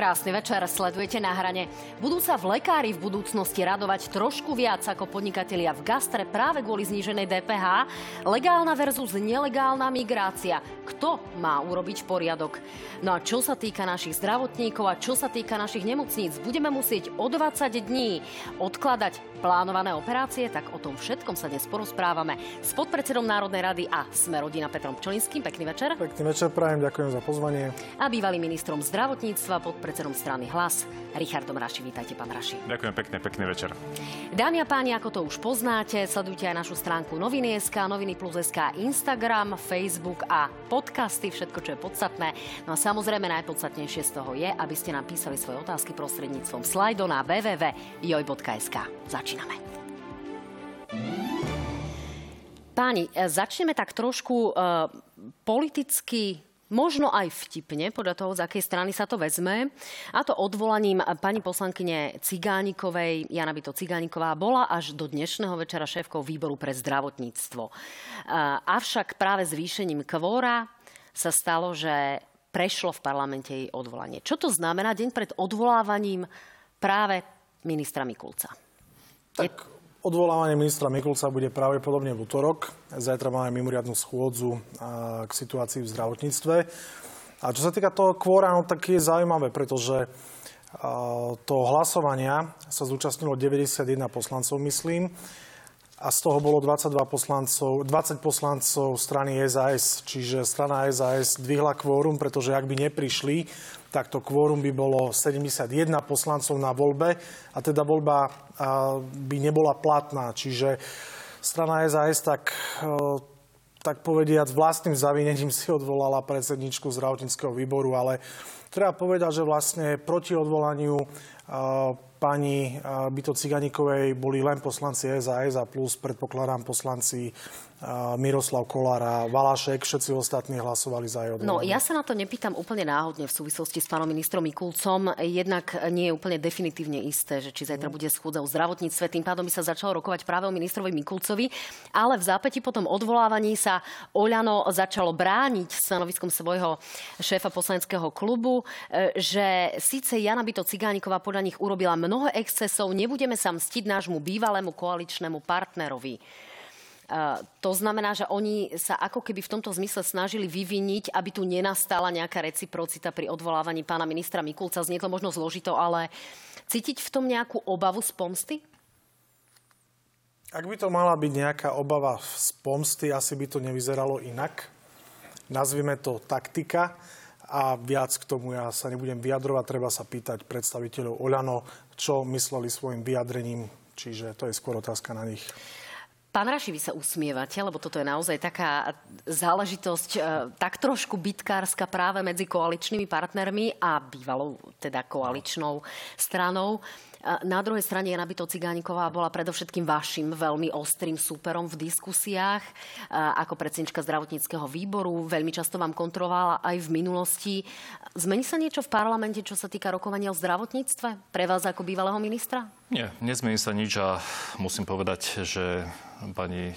Krásny večer, sledujete na hrane. Budú sa v lekári v budúcnosti radovať trošku viac ako podnikatelia v gastre práve kvôli zníženej DPH. Legálna versus nelegálna migrácia. Kto má urobiť poriadok? No a čo sa týka našich zdravotníkov a čo sa týka našich nemocníc, budeme musieť o 20 dní odkladať plánované operácie, tak o tom všetkom sa dnes porozprávame s podpredsedom Národnej rady a sme rodina Petrom Pčolinským. Pekný večer. Pekný večer, prajem, ďakujem za pozvanie. A bývalým ministrom zdravotníctva pod predsedom strany Hlas, Richardom Raši. Vítajte, pán Raši. Ďakujem pekne, pekný večer. Dámy a páni, ako to už poznáte, sledujte aj našu stránku Noviny.sk, Noviny plus SK, Instagram, Facebook a podcasty, všetko, čo je podstatné. No a samozrejme najpodstatnejšie z toho je, aby ste nám písali svoje otázky prostredníctvom slajdo na www.joj.sk. Začíname. Páni, e, začneme tak trošku uh, politicky možno aj vtipne, podľa toho, z akej strany sa to vezme. A to odvolaním pani poslankyne Cigánikovej, Jana Bito Cigániková, bola až do dnešného večera šéfkou výboru pre zdravotníctvo. Avšak práve zvýšením kvóra sa stalo, že prešlo v parlamente jej odvolanie. Čo to znamená deň pred odvolávaním práve ministra Mikulca? Tak Odvolávanie ministra Mikulca bude pravdepodobne v útorok. Zajtra máme mimoriadnu schôdzu k situácii v zdravotníctve. A čo sa týka toho kvóra, no tak je zaujímavé, pretože toho hlasovania sa zúčastnilo 91 poslancov, myslím a z toho bolo 22 poslancov, 20 poslancov strany SAS, čiže strana SAS dvihla kvórum, pretože ak by neprišli, tak to kvórum by bolo 71 poslancov na voľbe a teda voľba by nebola platná. Čiže strana SAS tak tak povediať, vlastným zavinením si odvolala predsedničku zdravotníckého výboru, ale treba povedať, že vlastne proti odvolaniu pani Byto Ciganikovej boli len poslanci SAS a plus predpokladám poslanci Miroslav Kolár a Valašek, všetci ostatní hlasovali za jeho No, ja sa na to nepýtam úplne náhodne v súvislosti s pánom ministrom Mikulcom. Jednak nie je úplne definitívne isté, že či zajtra mm. bude schôdza o zdravotníctve. Tým pádom by sa začalo rokovať práve o ministrovi Mikulcovi. Ale v zápäti potom odvolávaní sa Oľano začalo brániť stanoviskom svojho šéfa poslaneckého klubu, e, že síce Jana Byto Cigániková podľa nich urobila mnoho excesov, nebudeme sa mstiť nášmu bývalému koaličnému partnerovi. To znamená, že oni sa ako keby v tomto zmysle snažili vyviniť, aby tu nenastala nejaká reciprocita pri odvolávaní pána ministra Mikulca. Znie to možno zložito, ale cítiť v tom nejakú obavu z pomsty? Ak by to mala byť nejaká obava z pomsty, asi by to nevyzeralo inak. Nazvime to taktika a viac k tomu ja sa nebudem vyjadrovať. Treba sa pýtať predstaviteľov Oľano, čo mysleli svojim vyjadrením. Čiže to je skôr otázka na nich. Pán Raši, vy sa usmievate, lebo toto je naozaj taká záležitosť e, tak trošku bitkárska práve medzi koaličnými partnermi a bývalou teda koaličnou stranou. Na druhej strane Jana Byto Cigániková bola predovšetkým vašim veľmi ostrým súperom v diskusiách ako predsednička zdravotníckého výboru. Veľmi často vám kontrolovala aj v minulosti. Zmení sa niečo v parlamente, čo sa týka rokovania o zdravotníctve pre vás ako bývalého ministra? Nie, nezmení sa nič a musím povedať, že pani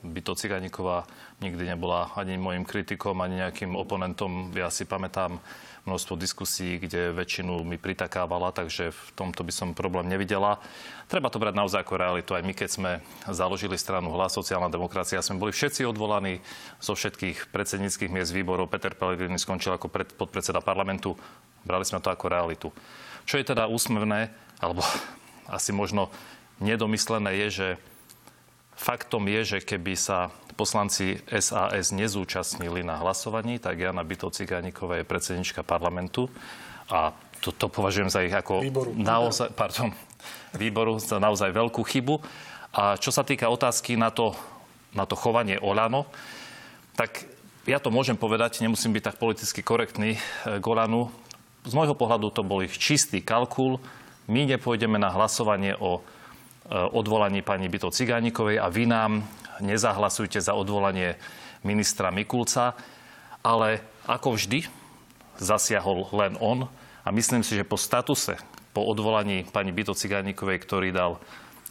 Byto Cigániková nikdy nebola ani môjim kritikom, ani nejakým oponentom. Ja si pamätám množstvo diskusí, kde väčšinu mi pritakávala, takže v tomto by som problém nevidela. Treba to brať naozaj ako realitu. Aj my, keď sme založili stranu Hlas sociálna demokracia, sme boli všetci odvolaní zo všetkých predsedníckých miest výborov. Peter Pellegrini skončil ako pred, podpredseda parlamentu. Brali sme to ako realitu. Čo je teda úsmevné, alebo asi možno nedomyslené, je, že faktom je, že keby sa poslanci SAS nezúčastnili na hlasovaní, tak Jana Byto Cigániková je predsednička parlamentu a to, to považujem za ich ako výboru. naozaj, pardon, výboru za naozaj veľkú chybu. A čo sa týka otázky na to, na to chovanie Olano, tak ja to môžem povedať, nemusím byť tak politicky korektný k Olanu. Z môjho pohľadu to bol ich čistý kalkul. My nepôjdeme na hlasovanie o e, odvolaní pani Byto Cigánikovej a vy nám nezahlasujte za odvolanie ministra Mikulca, ale ako vždy zasiahol len on a myslím si, že po statuse, po odvolaní pani Byto Cigánikovej, ktorý dal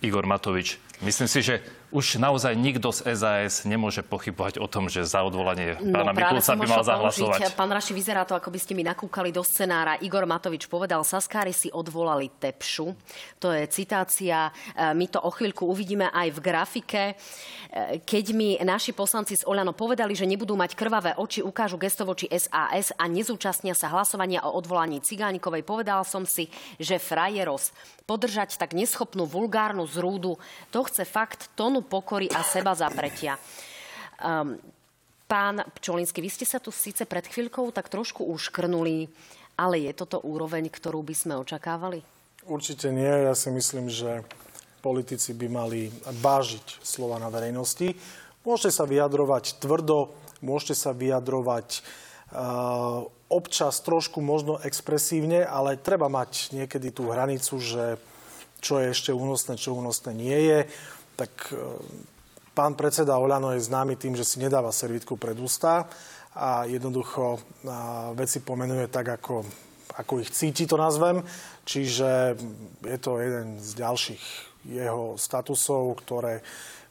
Igor Matovič, myslím si, že už naozaj nikto z SAS nemôže pochybovať o tom, že za odvolanie no, pána Mikulca by mal zahlasovať. Pán Raši, vyzerá to, ako by ste mi nakúkali do scenára. Igor Matovič povedal, Saskári si odvolali Tepšu. To je citácia. E, my to o chvíľku uvidíme aj v grafike. E, keď mi naši poslanci z Oľano povedali, že nebudú mať krvavé oči, ukážu gesto voči SAS a nezúčastnia sa hlasovania o odvolaní Cigánikovej, povedal som si, že frajeros podržať tak neschopnú vulgárnu zrúdu, to chce fakt tonu pokory a seba zapretia. Um, pán Pčolinsky, vy ste sa tu síce pred chvíľkou tak trošku uškrnuli, ale je toto úroveň, ktorú by sme očakávali? Určite nie. Ja si myslím, že politici by mali vážiť slova na verejnosti. Môžete sa vyjadrovať tvrdo, môžete sa vyjadrovať uh, občas trošku možno expresívne, ale treba mať niekedy tú hranicu, že čo je ešte únosné, čo únosné nie je. Tak e, pán predseda Oľano je známy tým, že si nedáva servitku pred ústa a jednoducho veci pomenuje tak, ako, ako ich cíti, to nazvem. Čiže je to jeden z ďalších jeho statusov, ktoré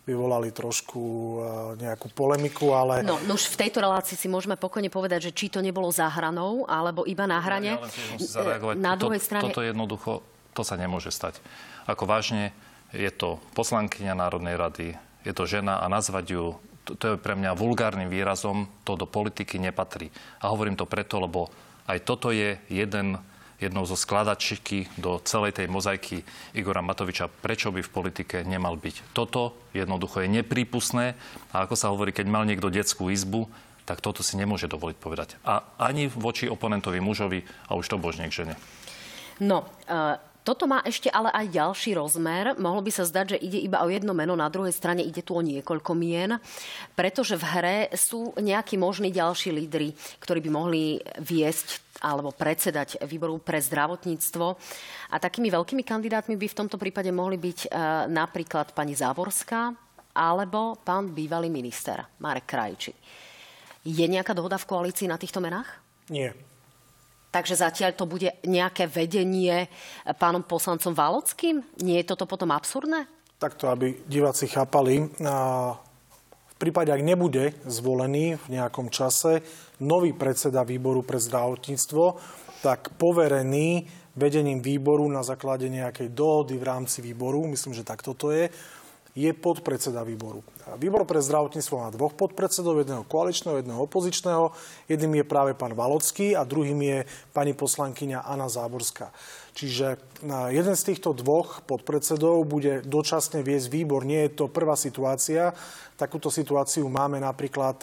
vyvolali trošku e, nejakú polemiku, ale... No, no už v tejto relácii si môžeme pokojne povedať, že či to nebolo za hranou, alebo iba na hrane. Ja, ja na druhej strane... Toto jednoducho, to sa nemôže stať. Ako vážne, je to poslankyňa Národnej rady, je to žena a nazvať ju to, to je pre mňa vulgárnym výrazom, to do politiky nepatrí. A hovorím to preto, lebo aj toto je jeden jednou zo skladačiky do celej tej mozaiky Igora Matoviča, prečo by v politike nemal byť. Toto jednoducho je neprípustné a ako sa hovorí, keď mal niekto detskú izbu, tak toto si nemôže dovoliť povedať. A ani voči oponentovi mužovi a už to božne k žene. No, uh... Toto má ešte ale aj ďalší rozmer. Mohlo by sa zdať, že ide iba o jedno meno, na druhej strane ide tu o niekoľko mien, pretože v hre sú nejakí možní ďalší lídry, ktorí by mohli viesť alebo predsedať výboru pre zdravotníctvo. A takými veľkými kandidátmi by v tomto prípade mohli byť e, napríklad pani Záborská alebo pán bývalý minister Marek Krajči. Je nejaká dohoda v koalícii na týchto menách? Nie. Takže zatiaľ to bude nejaké vedenie pánom poslancom Válockým? Nie je toto potom absurdné? Takto, aby diváci chápali, v prípade, ak nebude zvolený v nejakom čase, nový predseda výboru pre zdravotníctvo, tak poverený vedením výboru na základe nejakej dohody v rámci výboru, myslím, že takto to je, je podpredseda výboru. Výbor pre zdravotníctvo má dvoch podpredsedov, jedného koaličného, jedného opozičného. Jedným je práve pán Valocký a druhým je pani poslankyňa Anna Záborská. Čiže jeden z týchto dvoch podpredsedov bude dočasne viesť výbor. Nie je to prvá situácia. Takúto situáciu máme napríklad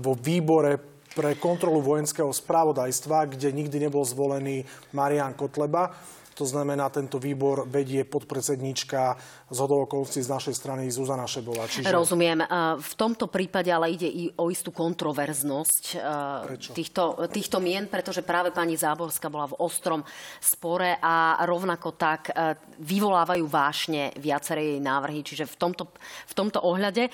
vo výbore pre kontrolu vojenského správodajstva, kde nikdy nebol zvolený Marian Kotleba. To znamená, tento výbor vedie podpredsedníčka z hodovokolci z našej strany Zuzana Šebová. Čiže... Rozumiem. V tomto prípade ale ide i o istú kontroverznosť týchto, týchto mien, pretože práve pani Záborská bola v ostrom spore a rovnako tak vyvolávajú vášne viaceré jej návrhy. Čiže v tomto, v tomto ohľade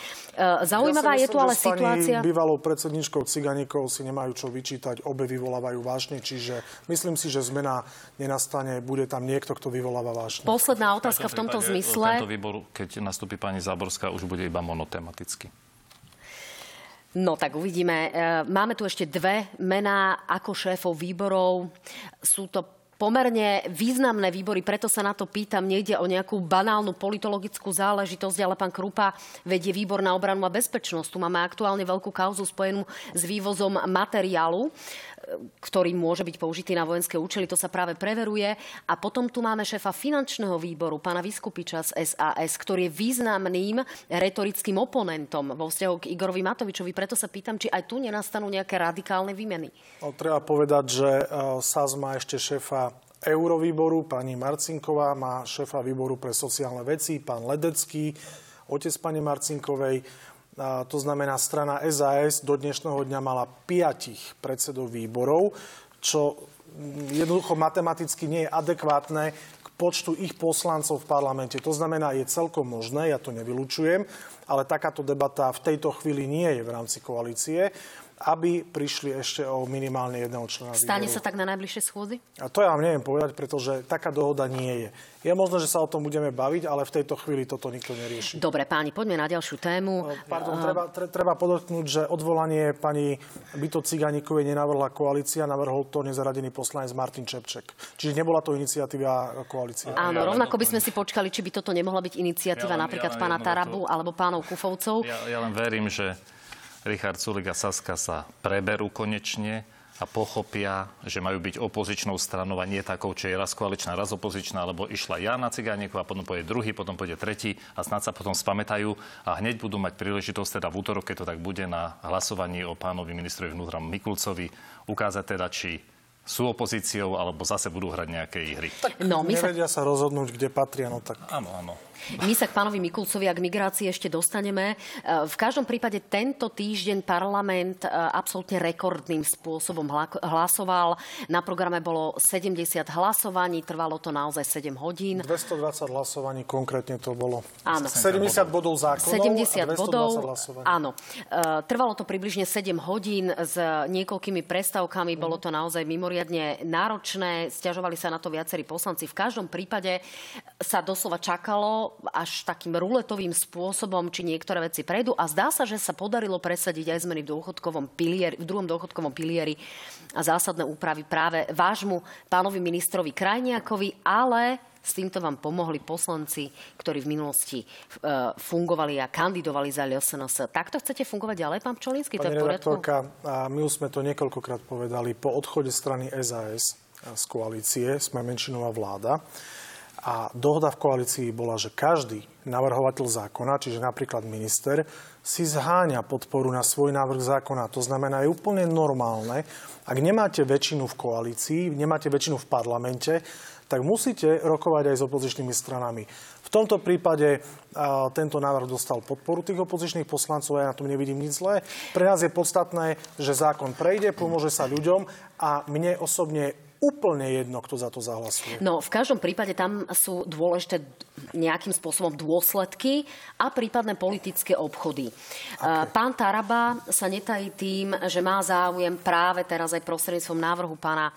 zaujímavá ja myslím, je tu ale situácia... bývalou predsedničkou Ciganíkov si nemajú čo vyčítať, obe vyvolávajú vášne, čiže myslím si, že zmena nenastane, bude tam niekto, kto vyvoláva vášne. Posledná otázka v tomto zmysle. Tento výbor, keď nastúpi pani Záborská, už bude iba monotematicky. No tak uvidíme. E, máme tu ešte dve mená ako šéfov výborov. Sú to pomerne významné výbory, preto sa na to pýtam. Nejde o nejakú banálnu politologickú záležitosť, ale pán Krupa vedie výbor na obranu a bezpečnosť. Tu máme aktuálne veľkú kauzu spojenú s vývozom materiálu ktorý môže byť použitý na vojenské účely. To sa práve preveruje. A potom tu máme šéfa finančného výboru, pána Vyskupiča z SAS, ktorý je významným retorickým oponentom vo vzťahu k Igorovi Matovičovi. Preto sa pýtam, či aj tu nenastanú nejaké radikálne výmeny. No, treba povedať, že e, SAS má ešte šéfa Eurovýboru, pani Marcinková, má šéfa výboru pre sociálne veci, pán Ledecký, otec pani Marcinkovej to znamená strana SAS do dnešného dňa mala piatich predsedov výborov, čo jednoducho matematicky nie je adekvátne k počtu ich poslancov v parlamente. To znamená, je celkom možné, ja to nevylučujem, ale takáto debata v tejto chvíli nie je v rámci koalície. Aby prišli ešte o minimálne jedného člena Stane výboru. sa tak na najbližšie schôdzi? A to ja vám neviem povedať, pretože taká dohoda nie je. Je možné, že sa o tom budeme baviť, ale v tejto chvíli toto nikto nerieši. Dobre, páni, poďme na ďalšiu tému. Pardon, treba, tre, treba podotknúť, že odvolanie pani Byto Ciganíkovej nenavrhla koalícia, navrhol to nezaradený poslanec Martin Čepček. Čiže nebola to iniciatíva koalície. Áno, rovnako by sme si počkali, či by toto nemohla byť iniciatíva Ja len- napríklad ja len pána Tarabu vetu. alebo pánov Kufovcov. Ja, ja len verím, že Richard Sulik a Saska sa preberú konečne a pochopia, že majú byť opozičnou stranou a nie takou, čo je raz koaličná, raz opozičná, lebo išla Jana Cigánieková, potom pôjde druhý, potom pôjde tretí a snad sa potom spamätajú a hneď budú mať príležitosť, teda v útorok, keď to tak bude, na hlasovaní o pánovi ministrovi vnútra Mikulcovi, ukázať teda, či sú opozíciou, alebo zase budú hrať nejaké hry. No, my sa Nevedia sa rozhodnúť, kde patria, no tak Áno, áno. My sa k pánovi Mikulcovi a k migrácii ešte dostaneme. E, V každom prípade tento týždeň parlament e, absolútne rekordným spôsobom hla- hlasoval. Na programe bolo 70 hlasovaní, trvalo to naozaj 7 hodín. 220 hlasovaní, konkrétne to bolo. Áno. 70 bodov zákonov 70 a 220 bodov. hlasovaní. Áno. E, Trvalo to približne 7 hodín s niekoľkými prestávkami. Bolo to naozaj mimoriadne náročné. Sťažovali sa na to viacerí poslanci. V každom prípade sa doslova čakalo až takým ruletovým spôsobom, či niektoré veci prejdú. A zdá sa, že sa podarilo presadiť aj zmeny v, dôchodkovom pilieri, v druhom dôchodkovom pilieri a zásadné úpravy práve vášmu pánovi ministrovi Krajniakovi, ale s týmto vám pomohli poslanci, ktorí v minulosti e, fungovali a kandidovali za LSNS. Takto chcete fungovať ďalej, pán Pčolinský? To je Pani redaktorka, a my už sme to niekoľkokrát povedali, po odchode strany SAS z koalície sme menšinová vláda a dohoda v koalícii bola, že každý navrhovateľ zákona, čiže napríklad minister, si zháňa podporu na svoj návrh zákona. To znamená, je úplne normálne, ak nemáte väčšinu v koalícii, nemáte väčšinu v parlamente, tak musíte rokovať aj s opozičnými stranami. V tomto prípade a, tento návrh dostal podporu tých opozičných poslancov, ja na tom nevidím nič zlé. Pre nás je podstatné, že zákon prejde, pomôže sa ľuďom a mne osobne úplne jedno, kto za to zahlasuje. No, v každom prípade tam sú dôležité nejakým spôsobom dôsledky a prípadné politické obchody. Okay. Pán Taraba sa netají tým, že má záujem práve teraz aj prostredníctvom návrhu pána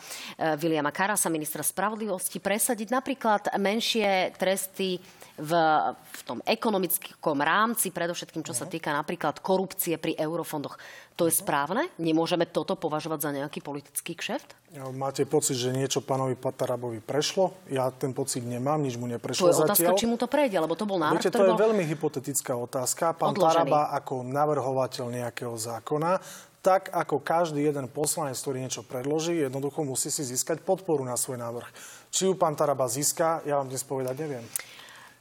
Viliama Karasa, ministra spravodlivosti, presadiť napríklad menšie tresty v, v tom ekonomickom rámci, predovšetkým čo sa týka napríklad korupcie pri eurofondoch. To je správne? Nemôžeme toto považovať za nejaký politický kšeft? Máte pocit, že niečo pánovi Patarabovi prešlo? Ja ten pocit nemám, nič mu To neprešlo je otázka, zatiaľ. Či mu to prejde, lebo to bol návrh, Viete, to je bol... veľmi hypotetická otázka. Pán Odložený. Taraba ako navrhovateľ nejakého zákona, tak ako každý jeden poslanec, ktorý niečo predloží, jednoducho musí si získať podporu na svoj návrh. Či ju pán Taraba získa, ja vám dnes povedať neviem.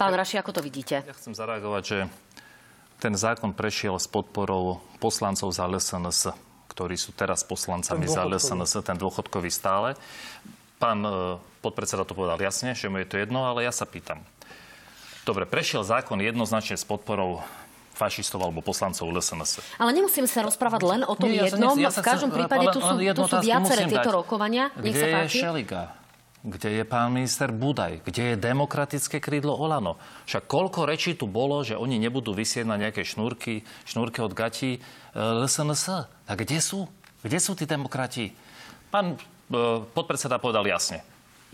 Pán Raši, ako to vidíte? Ja chcem zareagovať, že ten zákon prešiel s podporou poslancov za LSNS, ktorí sú teraz poslancami Ten za. LSNS, ten dôchodkový stále. Pán e, podpredseda to povedal jasne, že mu je to jedno, ale ja sa pýtam. Dobre, prešiel zákon jednoznačne s podporou fašistov alebo poslancov LSNS. Ale nemusíme sa rozprávať len o tom Nie, ja sa jednom. ja sa v každom chcem- prípade tu sú, tu sú viaceré tieto dať. rokovania. Nech Kde sa je páči. Šeliga? Kde je pán minister Budaj? Kde je demokratické krídlo Olano? Však koľko rečí tu bolo, že oni nebudú vysieť na nejaké šnúrky, šnúrky od gatí e, LSNS. A kde sú? Kde sú tí demokrati? Pán e, podpredseda povedal jasne.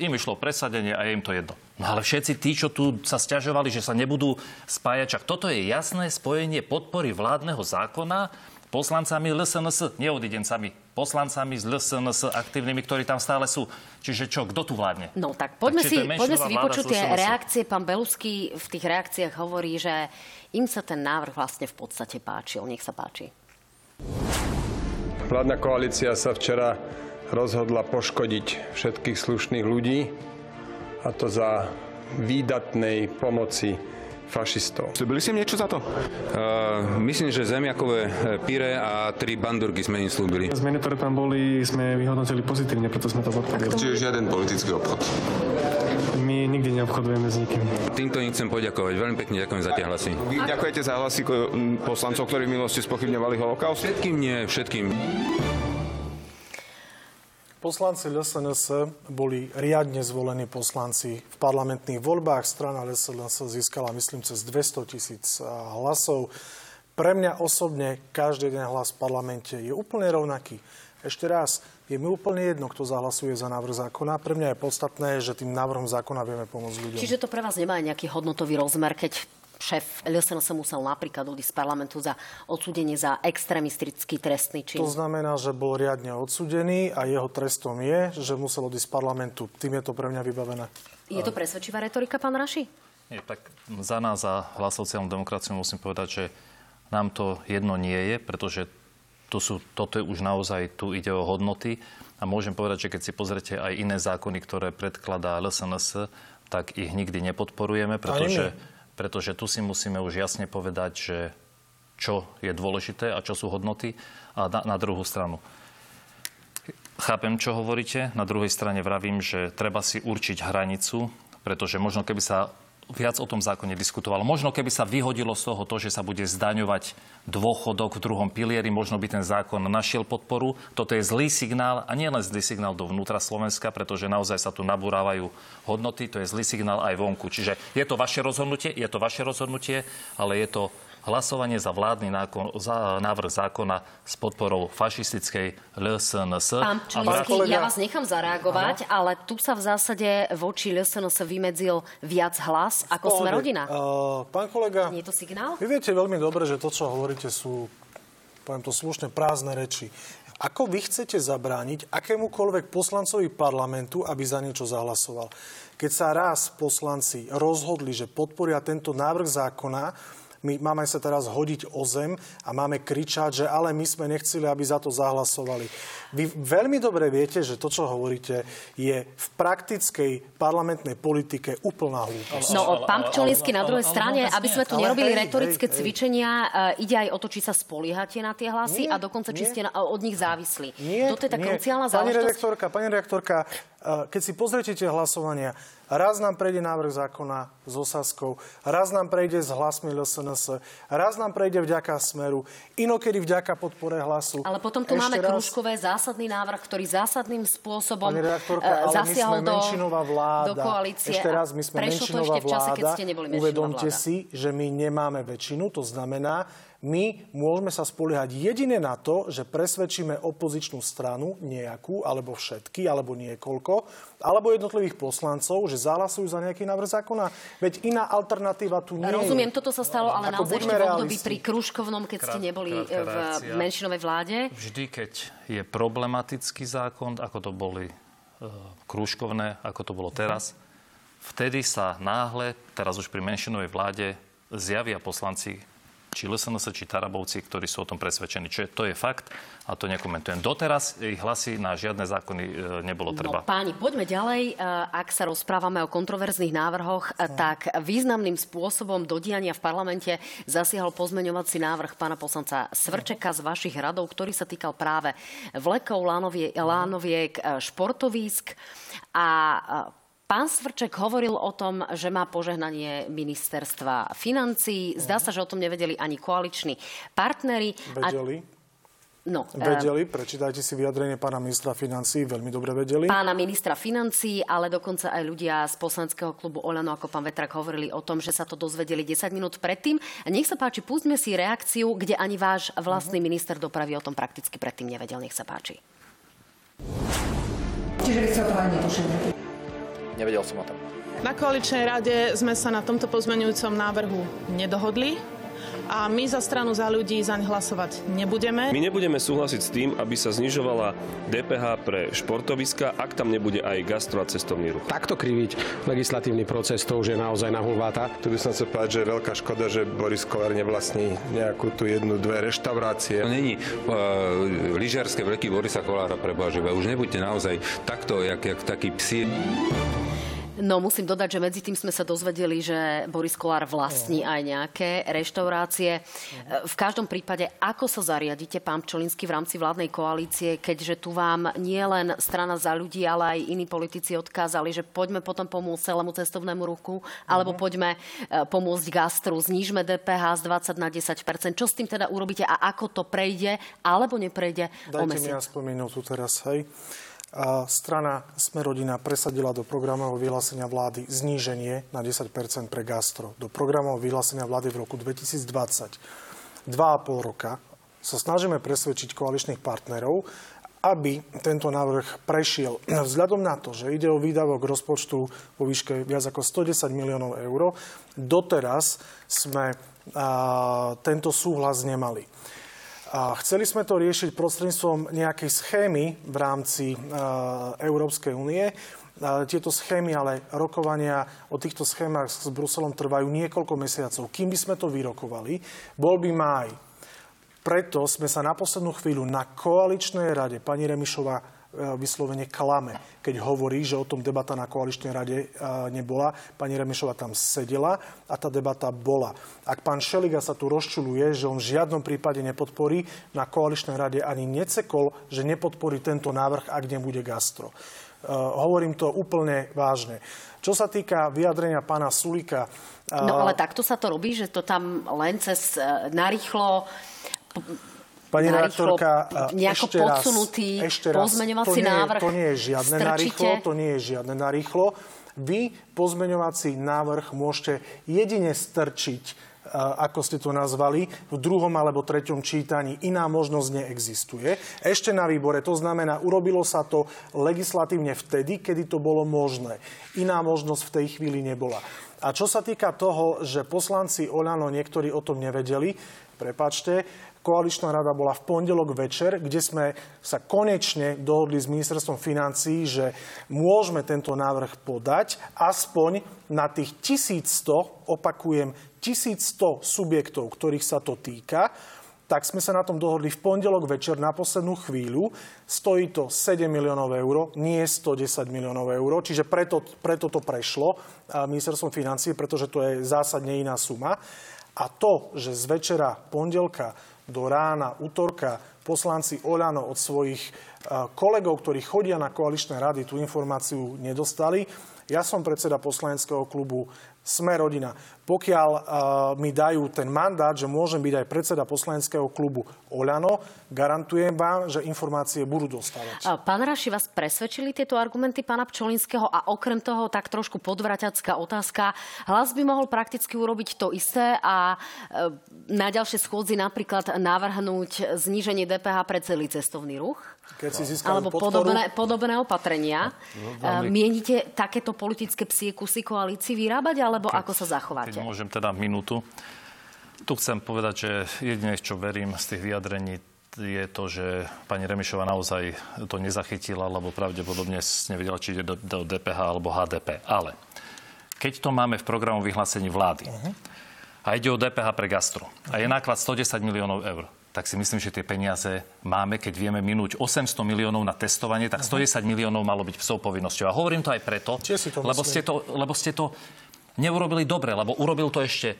Im išlo presadenie a je im to jedno. No ale všetci tí, čo tu sa stiažovali, že sa nebudú spájať, čak toto je jasné spojenie podpory vládneho zákona poslancami LSNS, neodidencami, poslancami z LSNS aktívnymi, ktorí tam stále sú. Čiže čo, kto tu vládne? No tak poďme Tak si, poďme si vypočuť tie reakcie. Pán Belusky v tých reakciách hovorí, že im sa ten návrh vlastne v podstate páčil. Nech sa páči. Vládna koalícia sa včera rozhodla poškodiť všetkých slušných ľudí a to za výdatnej pomoci fašistov. Slúbili ste im niečo za to? Uh, myslím, že zemiakové e, pyre a tri bandurky sme im slúbili. Zmeny, ktoré tam boli, sme vyhodnotili pozitívne, preto sme to podporili. Čiže žiaden politický obchod. My nikdy neobchodujeme s nikým. Týmto im chcem poďakovať. Veľmi pekne ďakujem za tie hlasy. Vy ďakujete za hlasy poslancov, ktorí v minulosti spochybňovali holokaust? Všetkým nie, všetkým. Poslanci LSNS boli riadne zvolení poslanci v parlamentných voľbách. Strana LSNS získala, myslím, cez 200 tisíc hlasov. Pre mňa osobne každý jeden hlas v parlamente je úplne rovnaký. Ešte raz, je mi úplne jedno, kto zahlasuje za návrh zákona. Pre mňa je podstatné, že tým návrhom zákona vieme pomôcť ľuďom. Čiže to pre vás nemá nejaký hodnotový rozmer, keď šéf LSN sa musel napríklad odísť z parlamentu za odsúdenie za extrémistický trestný čin. To znamená, že bol riadne odsudený a jeho trestom je, že musel odísť z parlamentu. Tým je to pre mňa vybavené. Je to presvedčivá retorika, pán Raši? Nie, tak za nás, za hlas sociálnu demokraciu musím povedať, že nám to jedno nie je, pretože tu sú, toto je už naozaj, tu ide o hodnoty. A môžem povedať, že keď si pozrete aj iné zákony, ktoré predkladá LSNS, tak ich nikdy nepodporujeme, pretože pretože tu si musíme už jasne povedať, že čo je dôležité a čo sú hodnoty. A na, na druhú stranu, chápem, čo hovoríte. Na druhej strane vravím, že treba si určiť hranicu, pretože možno keby sa viac o tom zákone diskutovalo. Možno keby sa vyhodilo z toho to, že sa bude zdaňovať dôchodok v druhom pilieri, možno by ten zákon našiel podporu. Toto je zlý signál a nie len zlý signál do vnútra Slovenska, pretože naozaj sa tu nabúrávajú hodnoty. To je zlý signál aj vonku. Čiže je to vaše rozhodnutie, je to vaše rozhodnutie, ale je to hlasovanie za vládny nákon, za návrh zákona s podporou fašistickej LSNS. Pán Čulinský, ja vás nechám zareagovať, Aha. ale tu sa v zásade voči LSNS vymedzil viac hlas ako sme rodina. Uh, pán kolega, Nie je to signál? Vy viete veľmi dobre, že to, čo hovoríte, sú poviem to slušne, prázdne reči. Ako vy chcete zabrániť akémukoľvek poslancovi parlamentu, aby za niečo zahlasoval? Keď sa raz poslanci rozhodli, že podporia tento návrh zákona, my máme sa teraz hodiť o zem a máme kričať, že ale my sme nechceli, aby za to zahlasovali. Vy veľmi dobre viete, že to, čo hovoríte, je v praktickej parlamentnej politike úplná hlúposť. No, pán Pčolinsky na druhej strane, aby sme tu nerobili retorické cvičenia, e, ide aj o to, či sa spoliehate na tie hlasy a dokonca, či ste od nich závislí. Nie, Toto je tá kruciálna záležitosť. Pani redaktorka, pani redaktorka, e, keď si pozriete tie hlasovania, Raz nám prejde návrh zákona s Osaskou, raz nám prejde s hlasmi LSNS, raz nám prejde vďaka Smeru, inokedy vďaka podpore hlasu. Ale potom tu Ešte máme raz... Kružkové zásadný návrh, ktorý zásadným spôsobom uh, zasiahol do, vláda. do koalície. Ešte raz, my sme menšinová vláda. V čase, keď ste neboli Uvedomte vláda. si, že my nemáme väčšinu, to znamená, my môžeme sa spoliehať jedine na to, že presvedčíme opozičnú stranu, nejakú, alebo všetky, alebo niekoľko, alebo jednotlivých poslancov, že zahlasujú za nejaký návrh zákona. Veď iná alternatíva tu nie Rozumiem, toto sa stalo, ale Ako naozaj ešte v období pri Kruškovnom, keď Krát, ste neboli v menšinovej vláde. Vždy, keď je problematický zákon, ako to boli uh, Kruškovné, ako to bolo teraz, vtedy sa náhle, teraz už pri menšinovej vláde, zjavia poslanci či LSNS, či Tarabovci, ktorí sú o tom presvedčení. Čiže to je fakt a to nekomentujem. Doteraz ich hlasy na žiadne zákony e, nebolo treba. No, páni, poďme ďalej. E, ak sa rozprávame o kontroverzných návrhoch, no. tak významným spôsobom do diania v parlamente zasiahol pozmeňovací návrh pána poslanca Svrčeka z vašich radov, ktorý sa týkal práve vlekov, lánovie, lánoviek, športovísk a Pán Svrček hovoril o tom, že má požehnanie ministerstva financí. Zdá sa, že o tom nevedeli ani koaliční partnery. Vedeli. A... No, vedeli, prečítajte si vyjadrenie pána ministra financí, veľmi dobre vedeli. Pána ministra financí, ale dokonca aj ľudia z poslaneckého klubu Olano, ako pán Vetrak, hovorili o tom, že sa to dozvedeli 10 minút predtým. Nech sa páči, pustme si reakciu, kde ani váš vlastný uh-huh. minister dopravy o tom prakticky predtým nevedel. Nech sa páči. Čiže vy ste o tom ani netušili? Nevedel som o tom. Na koaličnej rade sme sa na tomto pozmeňujúcom návrhu nedohodli a my za stranu za ľudí zaň hlasovať nebudeme. My nebudeme súhlasiť s tým, aby sa znižovala DPH pre športoviska, ak tam nebude aj gastro a cestovný ruch. Takto kriviť legislatívny proces, to už je naozaj na hulváta. Tu by som sa povedať, že je veľká škoda, že Boris Kolár nevlastní nejakú tu jednu, dve reštaurácie. To není uh, lyžiarske vleky Borisa Kolára, preboha, že už nebuďte naozaj takto, jak, jak taký psi. No musím dodať, že medzi tým sme sa dozvedeli, že Boris Kolár vlastní aj nejaké reštaurácie. V každom prípade, ako sa zariadíte, pán Pčolinsky, v rámci vládnej koalície, keďže tu vám nie len strana za ľudí, ale aj iní politici odkázali, že poďme potom pomôcť celému cestovnému ruchu, alebo uh-huh. poďme e, pomôcť gastru, znížme DPH z 20 na 10% Čo s tým teda urobíte a ako to prejde, alebo neprejde Dajte o mesiac? mi aspoň minútu teraz, hej strana Smerodina presadila do programového vyhlásenia vlády zníženie na 10% pre gastro. Do programového vyhlásenia vlády v roku 2020. 2,5 roka sa snažíme presvedčiť koaličných partnerov, aby tento návrh prešiel. Vzhľadom na to, že ide o výdavok rozpočtu vo výške viac ako 110 miliónov eur, doteraz sme a, tento súhlas nemali. A chceli sme to riešiť prostredníctvom nejakej schémy v rámci a, Európskej únie. Tieto schémy, ale rokovania o týchto schémach s Bruselom trvajú niekoľko mesiacov. Kým by sme to vyrokovali, bol by máj. Preto sme sa na poslednú chvíľu na koaličnej rade, pani Remišová e, vyslovene klame, keď hovorí, že o tom debata na koaličnej rade e, nebola. Pani Remišová tam sedela a tá debata bola. Ak pán Šeliga sa tu rozčuluje, že on v žiadnom prípade nepodporí, na koaličnej rade ani necekol, že nepodporí tento návrh, ak nebude gastro. Uh, hovorím to úplne vážne. Čo sa týka vyjadrenia pána Sulika... No ale takto sa to robí, že to tam len cez narýchlo Pani nejako ešte podsunutý raz, ešte raz, pozmeňovací to nie, návrh To nie je žiadne strčite. narýchlo, to nie je žiadne narýchlo. Vy pozmeňovací návrh môžete jedine strčiť ako ste to nazvali, v druhom alebo treťom čítaní. Iná možnosť neexistuje. Ešte na výbore, to znamená, urobilo sa to legislatívne vtedy, kedy to bolo možné. Iná možnosť v tej chvíli nebola. A čo sa týka toho, že poslanci Oľano niektorí o tom nevedeli, prepačte, Koaličná rada bola v pondelok večer, kde sme sa konečne dohodli s ministerstvom financií, že môžeme tento návrh podať aspoň na tých 1100, opakujem, 1100 subjektov, ktorých sa to týka, tak sme sa na tom dohodli v pondelok večer na poslednú chvíľu. Stojí to 7 miliónov eur, nie 110 miliónov eur, čiže preto, preto to prešlo ministerstvom financií, pretože to je zásadne iná suma. A to, že z večera pondelka do rána útorka poslanci Oľano od svojich e, kolegov, ktorí chodia na koaličné rady, tú informáciu nedostali. Ja som predseda poslaneckého klubu Sme rodina. Pokiaľ uh, mi dajú ten mandát, že môžem byť aj predseda poslaneckého klubu Oľano, garantujem vám, že informácie budú dostávať. Pán Raši, vás presvedčili tieto argumenty pána Pčolinského a okrem toho tak trošku podvraťacká otázka. Hlas by mohol prakticky urobiť to isté a uh, na ďalšie schôdzi napríklad navrhnúť zníženie DPH pre celý cestovný ruch? Keď si Alebo podporu... podobné, podobné opatrenia. No, veľmi... Mienite takéto politické psie kusy koalícii vyrábať, alebo keď, ako sa zachováte? Keď môžem teda minútu. Tu chcem povedať, že jediné, čo verím z tých vyjadrení, je to, že pani Remišová naozaj to nezachytila, lebo pravdepodobne nevedela, či ide do, do DPH alebo HDP. Ale keď to máme v programu vyhlásení vlády uh-huh. a ide o DPH pre gastro a je náklad 110 miliónov eur, tak si myslím, že tie peniaze máme, keď vieme minúť 800 miliónov na testovanie, tak 110 miliónov malo byť psou povinnosťou. A hovorím to aj preto, to lebo, ste to, lebo ste to neurobili dobre, lebo urobil to ešte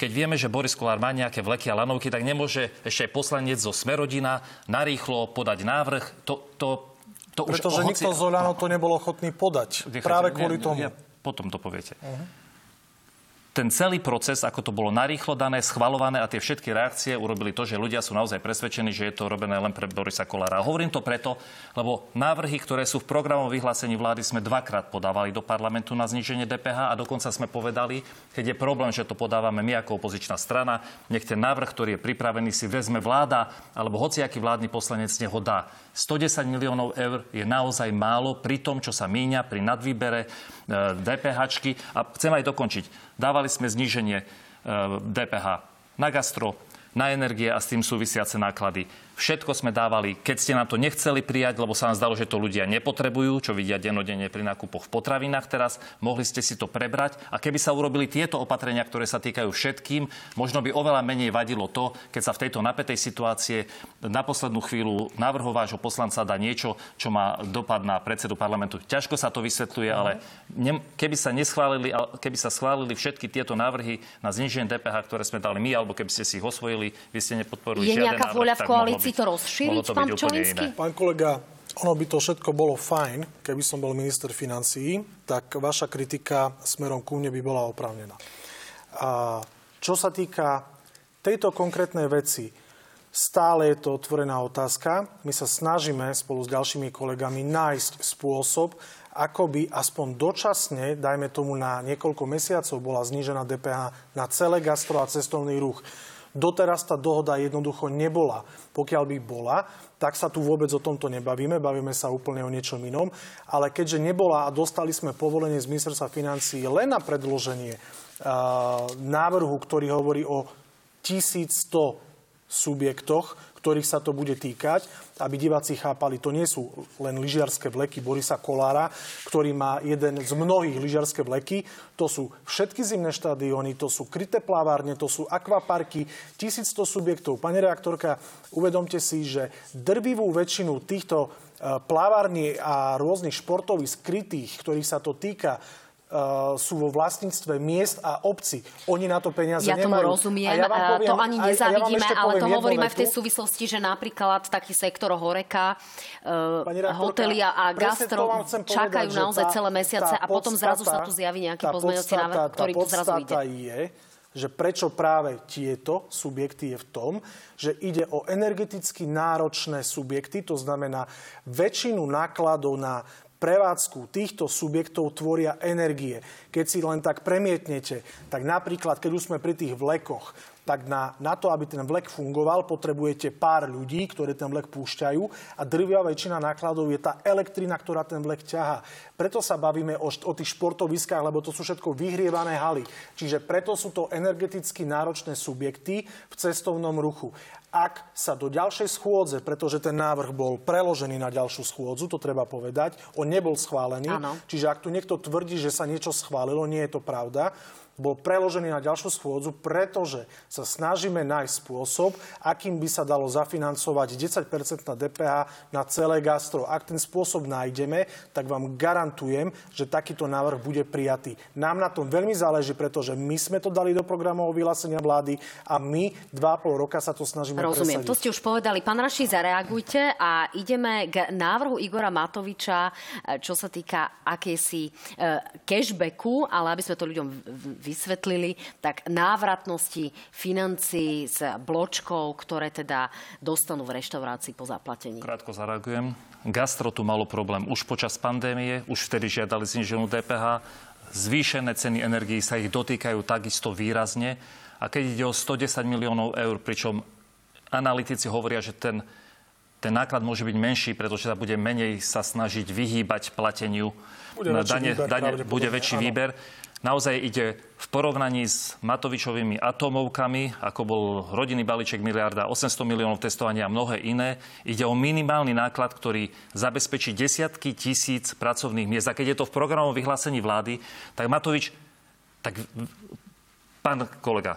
keď vieme, že Boris Kolár má nejaké vleky a lanovky, tak nemôže ešte aj poslanec zo Smerodina narýchlo podať návrh. To, to, to Pretože už, nikto z Oľano to nebol ochotný podať. Nechajte, práve kvôli nie, tomu. Ja, potom to poviete. Uh-huh ten celý proces, ako to bolo narýchlo dané, schvalované a tie všetky reakcie urobili to, že ľudia sú naozaj presvedčení, že je to robené len pre Borisa Kolára. A hovorím to preto, lebo návrhy, ktoré sú v programovom vyhlásení vlády, sme dvakrát podávali do parlamentu na zníženie DPH a dokonca sme povedali, keď je problém, že to podávame my ako opozičná strana, nech ten návrh, ktorý je pripravený, si vezme vláda alebo hociaký vládny poslanec neho dá. 110 miliónov eur je naozaj málo pri tom, čo sa míňa pri nadvýbere DPH. E, a chcem aj dokončiť. Dávali sme zníženie DPH e, na gastro, na energie a s tým súvisiace náklady Všetko sme dávali, keď ste nám to nechceli prijať, lebo sa nám zdalo, že to ľudia nepotrebujú, čo vidia denodenne pri nákupoch v potravinách teraz, mohli ste si to prebrať. A keby sa urobili tieto opatrenia, ktoré sa týkajú všetkým, možno by oveľa menej vadilo to, keď sa v tejto napätej situácie na poslednú chvíľu návrhu vášho poslanca dá niečo, čo má dopad na predsedu parlamentu. Ťažko sa to vysvetľuje, ale keby sa neschválili, keby sa schválili všetky tieto návrhy na zniženie DPH, ktoré sme dali my, alebo keby ste si ich osvojili, vy ste nepodporili Je nejaká vôľa v koalícii si to rozšíriť, to pán Čolinsky? Pán kolega, ono by to všetko bolo fajn, keby som bol minister financií, tak vaša kritika smerom ku mne by bola oprávnená. A čo sa týka tejto konkrétnej veci, stále je to otvorená otázka. My sa snažíme spolu s ďalšími kolegami nájsť spôsob, ako by aspoň dočasne, dajme tomu na niekoľko mesiacov, bola znížená DPH na celé gastro a cestovný ruch. Doteraz tá dohoda jednoducho nebola. Pokiaľ by bola, tak sa tu vôbec o tomto nebavíme, bavíme sa úplne o niečom inom. Ale keďže nebola a dostali sme povolenie z ministerstva financí len na predloženie uh, návrhu, ktorý hovorí o 1100 subjektoch, ktorých sa to bude týkať, aby diváci chápali, to nie sú len lyžiarske vleky Borisa Kolára, ktorý má jeden z mnohých lyžiarske vleky. To sú všetky zimné štadióny, to sú kryté plavárne, to sú akvaparky, 1100 subjektov. Pani reaktorka, uvedomte si, že drvivú väčšinu týchto e, plavární a rôznych športových skrytých, ktorých sa to týka, sú vo vlastníctve miest a obci. Oni na to peniaze ja nemajú. Ja tomu rozumiem, ja poviem, to ani nezavidíme, ja ale to hovoríme v tej súvislosti, že napríklad taký sektor horeka, uh, hotelia a gastro čakajú naozaj celé mesiace a potom zrazu sa tu zjaví nejaký pozmeňovací návrh, ktorý tu zrazu ide. je, že prečo práve tieto subjekty je v tom, že ide o energeticky náročné subjekty, to znamená väčšinu nákladov na prevádzku týchto subjektov tvoria energie. Keď si len tak premietnete, tak napríklad, keď už sme pri tých vlekoch, tak na, na to, aby ten vlek fungoval, potrebujete pár ľudí, ktorí ten vlek púšťajú a drvia väčšina nákladov je tá elektrina, ktorá ten vlek ťahá. Preto sa bavíme o, o tých športoviskách, lebo to sú všetko vyhrievané haly. Čiže preto sú to energeticky náročné subjekty v cestovnom ruchu ak sa do ďalšej schôdze, pretože ten návrh bol preložený na ďalšiu schôdzu, to treba povedať, on nebol schválený. Ano. Čiže ak tu niekto tvrdí, že sa niečo schválilo, nie je to pravda bol preložený na ďalšiu schôdzu, pretože sa snažíme nájsť spôsob, akým by sa dalo zafinancovať 10% na DPH na celé gastro. Ak ten spôsob nájdeme, tak vám garantujem, že takýto návrh bude prijatý. Nám na tom veľmi záleží, pretože my sme to dali do programového vyhlásenia vlády a my dva pol roka sa to snažíme Rozumiem, presadiť. to ste už povedali. Pán Raši, zareagujte a ideme k návrhu Igora Matoviča, čo sa týka akési eh, cashbacku, ale aby sme to ľuďom vysvetlili, tak návratnosti financií s bločkou, ktoré teda dostanú v reštaurácii po zaplatení. Krátko zareagujem. Gastro tu malo problém už počas pandémie, už vtedy žiadali zniženú DPH. Zvýšené ceny energií sa ich dotýkajú takisto výrazne. A keď ide o 110 miliónov eur, pričom analytici hovoria, že ten, ten náklad môže byť menší, pretože sa bude menej sa snažiť vyhýbať plateniu bude na dane, výber, dane bude väčší áno. výber. Naozaj ide v porovnaní s Matovičovými atomovkami, ako bol rodinný balíček miliarda, 800 miliónov testovania a mnohé iné. Ide o minimálny náklad, ktorý zabezpečí desiatky tisíc pracovných miest. A keď je to v programovom vyhlásení vlády, tak Matovič, tak pán kolega,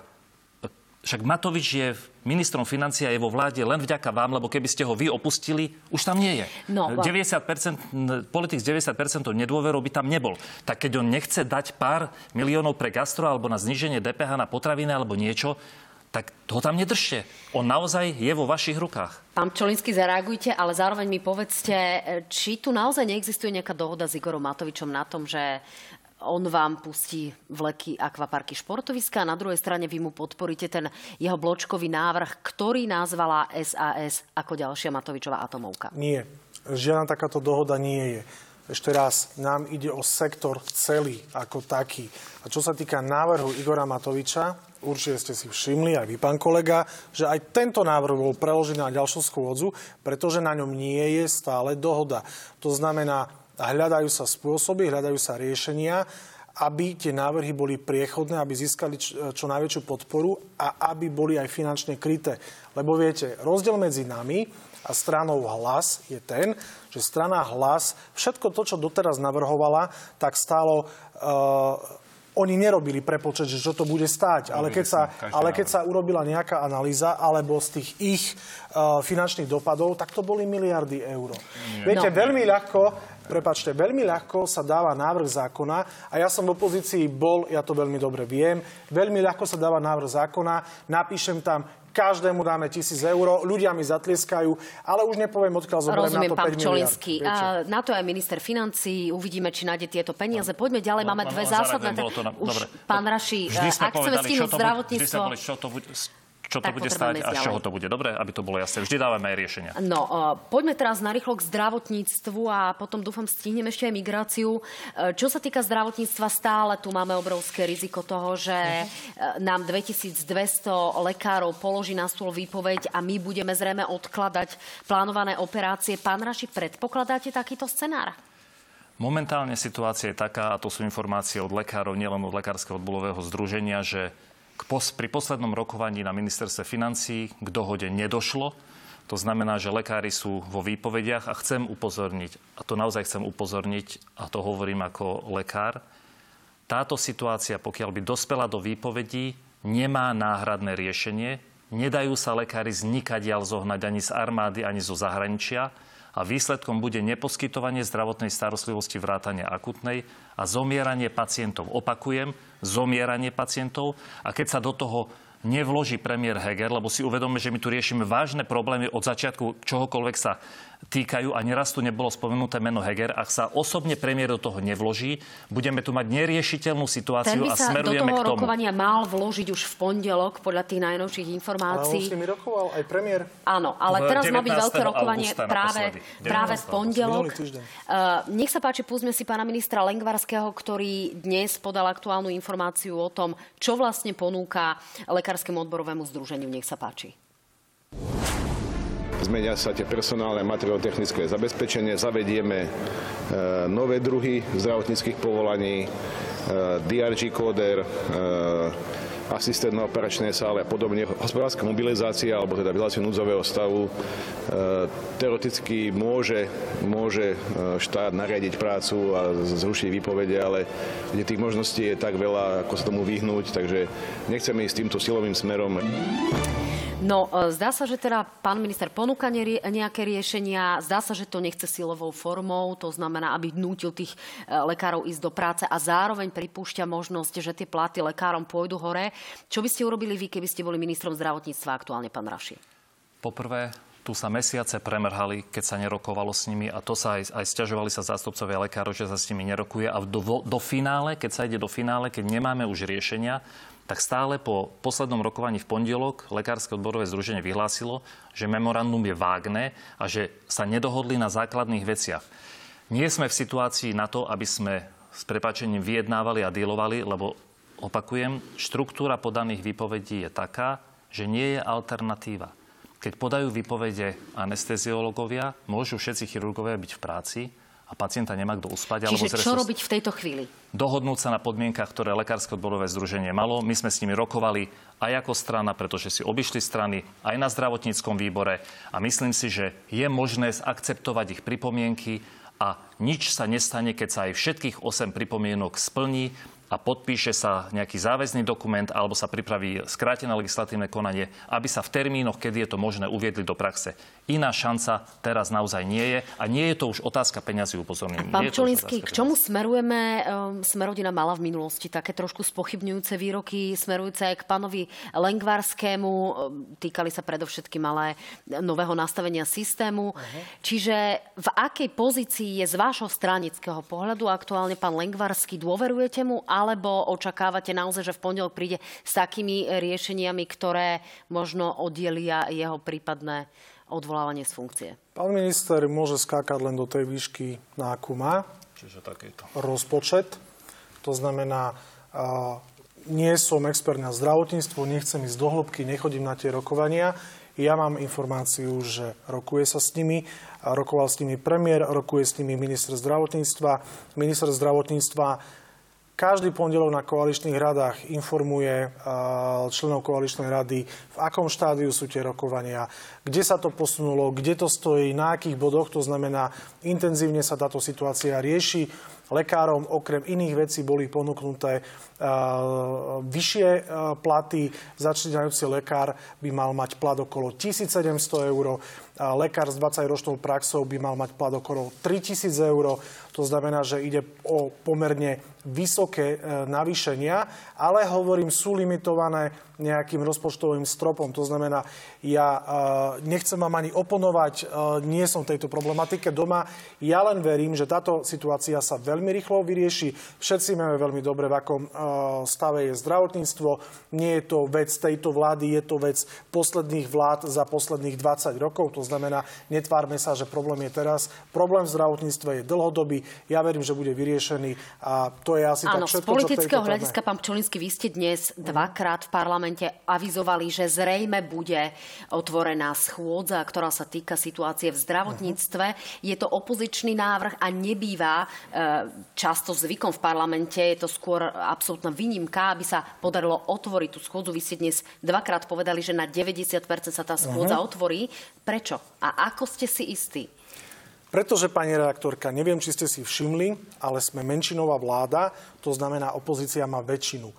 však Matovič je ministrom financia je vo vláde len vďaka vám, lebo keby ste ho vy opustili, už tam nie je. No, 90%, politik s 90% nedôverou by tam nebol. Tak keď on nechce dať pár miliónov pre gastro alebo na zníženie DPH na potraviny alebo niečo, tak ho tam nedržte. On naozaj je vo vašich rukách. Pán Čolinsky, zareagujte, ale zároveň mi povedzte, či tu naozaj neexistuje nejaká dohoda s Igorom Matovičom na tom, že on vám pustí vleky akvaparky športoviska a na druhej strane vy mu podporíte ten jeho bločkový návrh, ktorý nazvala SAS ako ďalšia Matovičová atomovka. Nie. Žiadna takáto dohoda nie je. Ešte raz, nám ide o sektor celý ako taký. A čo sa týka návrhu Igora Matoviča, určite ste si všimli, aj vy, pán kolega, že aj tento návrh bol preložený na ďalšiu schôdzu, pretože na ňom nie je stále dohoda. To znamená, a hľadajú sa spôsoby, hľadajú sa riešenia, aby tie návrhy boli priechodné, aby získali čo najväčšiu podporu a aby boli aj finančne kryté. Lebo viete, rozdiel medzi nami a stranou hlas je ten, že strana hlas všetko to, čo doteraz navrhovala, tak stálo uh, oni nerobili prepočet, že čo to bude stáť, ale keď, sa, ale keď sa urobila nejaká analýza alebo z tých ich uh, finančných dopadov, tak to boli miliardy eur. Viete, no. veľmi ľahko Prepačte, veľmi ľahko sa dáva návrh zákona a ja som v opozícii bol, ja to veľmi dobre viem, veľmi ľahko sa dáva návrh zákona, napíšem tam každému dáme tisíc eur, ľudia mi zatlieskajú, ale už nepoviem, odkiaľ zoberiem Rozumiem, na to pán 5 Čolinsky. A na to aj minister financí. Uvidíme, či nájde tieto peniaze. Poďme ďalej. Máme dve zásadné... Už, pán Raši, ak chceme stihnúť zdravotníctvo... Čo to bude, čo to bude stáť a z čoho to bude. Dobre, aby to bolo jasné. Vždy dávame aj riešenia. No, uh, poďme teraz narýchlo k zdravotníctvu a potom dúfam stihneme ešte aj migráciu. Uh, Čo sa týka zdravotníctva, stále tu máme obrovské riziko toho, že uh, nám 2200 lekárov položí na stôl výpoveď a my budeme zrejme odkladať plánované operácie. Pán Raši, predpokladáte takýto scenár? Momentálne situácia je taká, a to sú informácie od lekárov, nielen od Lekárskeho odbolového združenia, že pos- pri poslednom rokovaní na ministerstve financí k dohode nedošlo. To znamená, že lekári sú vo výpovediach a chcem upozorniť, a to naozaj chcem upozorniť, a to hovorím ako lekár, táto situácia, pokiaľ by dospela do výpovedí, nemá náhradné riešenie. Nedajú sa lekári znikadiaľ zohnať ani z armády, ani zo zahraničia a výsledkom bude neposkytovanie zdravotnej starostlivosti vrátane akutnej a zomieranie pacientov. Opakujem, zomieranie pacientov a keď sa do toho nevloží premiér Heger, lebo si uvedome, že my tu riešime vážne problémy od začiatku čohokoľvek sa týkajú a neraz tu nebolo spomenuté meno Heger. Ak sa osobne premiér do toho nevloží, budeme tu mať neriešiteľnú Ten situáciu by a sa do smerujeme toho k tomu. rokovania mal vložiť už v pondelok, podľa tých najnovších Ale on informácií. s nimi rokoval aj premiér. Áno, ale V teraz má byť 19. veľké rokovanie práve, práve v 19. pondelok. Uh, nech sa páči, púsme si pána ministra Lengvarského, ktorý dnes podal aktuálnu informáciu o tom, čo vlastne ponúka Lekárskému odborovému združeniu. Nech sa páči. Zmenia sa tie personálne materiálno-technické zabezpečenie, zavedieme e, nové druhy zdravotníckých povolaní, e, DRG kóder, e, asistent na operačnej sále a podobne. Hospodárska mobilizácia, alebo teda vyhlásie núdzového stavu, teoreticky môže, môže štát nariadiť prácu a zrušiť výpovede, ale kde tých možností je tak veľa, ako sa tomu vyhnúť, takže nechceme ísť týmto silovým smerom. No, e, zdá sa, že teda pán minister ponúka nejaké riešenia, zdá sa, že to nechce silovou formou, to znamená, aby nútil tých e, lekárov ísť do práce a zároveň pripúšťa možnosť, že tie platy lekárom pôjdu hore. Čo by ste urobili vy, keby ste boli ministrom zdravotníctva aktuálne, pán Raši? Poprvé, tu sa mesiace premrhali, keď sa nerokovalo s nimi a to sa aj, aj stiažovali sa zástupcovia lekárov, že sa s nimi nerokuje a do, do finále, keď sa ide do finále, keď nemáme už riešenia, tak stále po poslednom rokovaní v pondelok Lekárske odborové združenie vyhlásilo, že memorandum je vágne a že sa nedohodli na základných veciach. Nie sme v situácii na to, aby sme s prepačením vyjednávali a dealovali, lebo opakujem, štruktúra podaných výpovedí je taká, že nie je alternatíva. Keď podajú výpovede anesteziológovia, môžu všetci chirurgovia byť v práci a pacienta nemá kto uspať. alebo Čiže zre- čo robiť v tejto chvíli? dohodnúť sa na podmienkach, ktoré Lekárske odborové združenie malo. My sme s nimi rokovali aj ako strana, pretože si obišli strany aj na zdravotníckom výbore a myslím si, že je možné akceptovať ich pripomienky a nič sa nestane, keď sa aj všetkých 8 pripomienok splní a podpíše sa nejaký záväzný dokument alebo sa pripraví skrátené legislatívne konanie, aby sa v termínoch, kedy je to možné, uviedli do praxe. Iná šanca teraz naozaj nie je a nie je to už otázka peňazí upozorním. Pán otázka k čomu smerujeme? Um, Smerodina mala v minulosti také trošku spochybňujúce výroky, smerujúce aj k pánovi Lengvarskému. Um, Týkali sa predovšetkým ale nového nastavenia systému. Čiže v akej pozícii je z vášho stranického pohľadu aktuálne pán Lengvarský? Dôverujete mu alebo očakávate naozaj, že v pondelok príde s takými riešeniami, ktoré možno oddielia jeho prípadné odvolávanie z funkcie? Pán minister môže skákať len do tej výšky, na akú má Čiže takéto. rozpočet. To znamená, a, nie som expert na zdravotníctvo, nechcem ísť do hĺbky, nechodím na tie rokovania. Ja mám informáciu, že rokuje sa s nimi. Rokoval s nimi premiér, rokuje s nimi minister zdravotníctva. Minister zdravotníctva každý pondelok na koaličných radách informuje a, členov koaličnej rady, v akom štádiu sú tie rokovania, kde sa to posunulo, kde to stojí, na akých bodoch. To znamená, intenzívne sa táto situácia rieši. Lekárom okrem iných vecí boli ponúknuté a, vyššie a, platy. Začínajúci lekár by mal mať plat okolo 1700 eur. Lekár s 20-ročnou praxou by mal mať plat okolo 3000 eur. To znamená, že ide o pomerne vysoké e, navýšenia, ale hovorím, sú limitované nejakým rozpočtovým stropom. To znamená, ja nechcem vám ani oponovať, nie som v tejto problematike doma. Ja len verím, že táto situácia sa veľmi rýchlo vyrieši. Všetci máme veľmi dobre, v akom stave je zdravotníctvo. Nie je to vec tejto vlády, je to vec posledných vlád za posledných 20 rokov. To znamená, netvárme sa, že problém je teraz. Problém v zdravotníctve je dlhodobý. Ja verím, že bude vyriešený a to je asi Áno, tak všetko, z politického hľadiska, pán Pčolinsky, vy ste dnes dvakrát v parlamente avizovali, že zrejme bude otvorená schôdza, ktorá sa týka situácie v zdravotníctve. Uh-huh. Je to opozičný návrh a nebýva e, často zvykom v parlamente. Je to skôr absolútna výnimka, aby sa podarilo otvoriť tú schôdzu. Vy ste dnes dvakrát povedali, že na 90% sa tá schôdza uh-huh. otvorí. Prečo? A ako ste si istí? Pretože, pani redaktorka, neviem, či ste si všimli, ale sme menšinová vláda, to znamená, opozícia má väčšinu.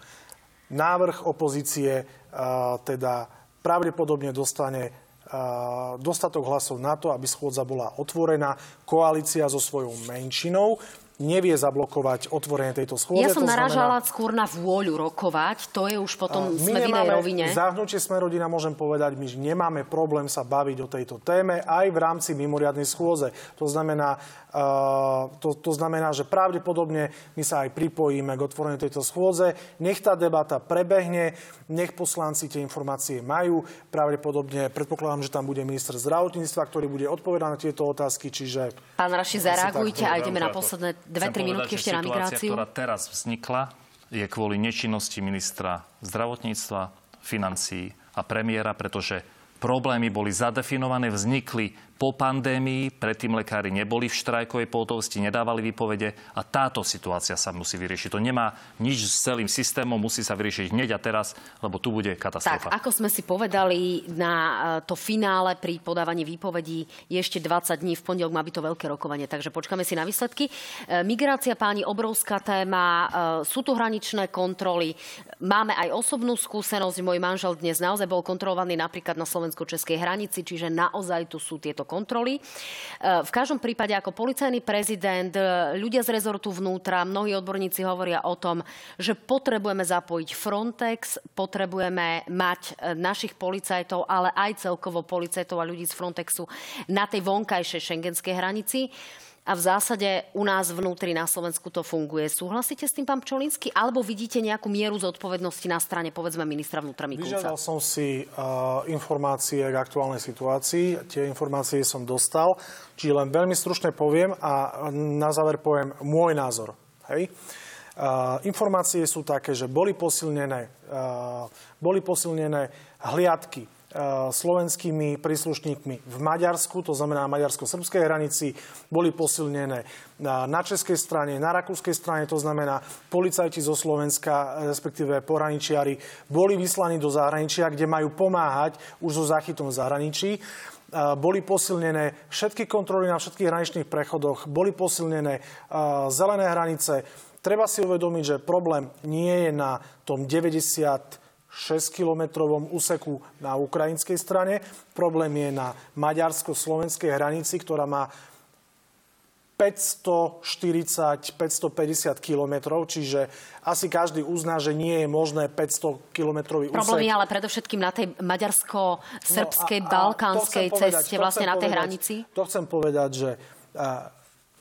Návrh opozície uh, teda pravdepodobne dostane uh, dostatok hlasov na to, aby schôdza bola otvorená. Koalícia so svojou menšinou nevie zablokovať otvorenie tejto schôdze. Ja som narážala znamená... skôr na vôľu rokovať, to je už potom my sme v inej rovine. Zahnutie sme rodina, môžem povedať, my nemáme problém sa baviť o tejto téme aj v rámci mimoriadnej schôze. To znamená, uh, to, to znamená, že pravdepodobne my sa aj pripojíme k otvoreniu tejto schôdze. Nech tá debata prebehne, nech poslanci tie informácie majú. Pravdepodobne predpokladám, že tam bude minister zdravotníctva, ktorý bude odpovedať na tieto otázky, čiže... Pán Raši, zareagujte a ideme na posledné dve, tri minútky ešte na migráciu. ktorá teraz vznikla, je kvôli nečinnosti ministra zdravotníctva, financií a premiéra, pretože problémy boli zadefinované, vznikli po pandémii, predtým lekári neboli v štrajkovej pohotovosti, nedávali výpovede a táto situácia sa musí vyriešiť. To nemá nič s celým systémom, musí sa vyriešiť hneď a teraz, lebo tu bude katastrofa. Tak, ako sme si povedali, na e, to finále pri podávaní výpovedí je ešte 20 dní, v pondelok má byť to veľké rokovanie, takže počkáme si na výsledky. E, migrácia, páni, obrovská téma, e, sú tu hraničné kontroly, máme aj osobnú skúsenosť, môj manžel dnes naozaj bol kontrolovaný napríklad na slovensko-českej hranici, čiže naozaj tu sú tieto kontroly. E, v každom prípade ako policajný prezident, e, ľudia z rezortu vnútra, mnohí odborníci hovoria o tom, že potrebujeme zapojiť Frontex, potrebujeme mať e, našich policajtov, ale aj celkovo policajtov a ľudí z Frontexu na tej vonkajšej šengenskej hranici a v zásade u nás vnútri na Slovensku to funguje. Súhlasíte s tým, pán Pčolinsky? Alebo vidíte nejakú mieru zodpovednosti na strane, povedzme, ministra vnútra Mikulca? Vyžiadal som si uh, informácie k aktuálnej situácii. Tie informácie som dostal. Čiže len veľmi stručne poviem a na záver poviem môj názor. Hej? Uh, informácie sú také, že boli posilnené, uh, boli posilnené hliadky slovenskými príslušníkmi v Maďarsku, to znamená maďarsko-srbskej hranici, boli posilnené na českej strane, na rakúskej strane, to znamená policajti zo Slovenska, respektíve poraničiari, boli vyslaní do zahraničia, kde majú pomáhať už so záchytom v zahraničí eh, boli posilnené všetky kontroly na všetkých hraničných prechodoch, boli posilnené eh, zelené hranice. Treba si uvedomiť, že problém nie je na tom 90 6-kilometrovom úseku na ukrajinskej strane. Problém je na maďarsko-slovenskej hranici, ktorá má 540-550 kilometrov, čiže asi každý uzná, že nie je možné 500 kilometrový úsek. Problém je ale predovšetkým na tej maďarsko-srbskej, no balkánskej ceste, vlastne na tej povedať, hranici. To chcem povedať, že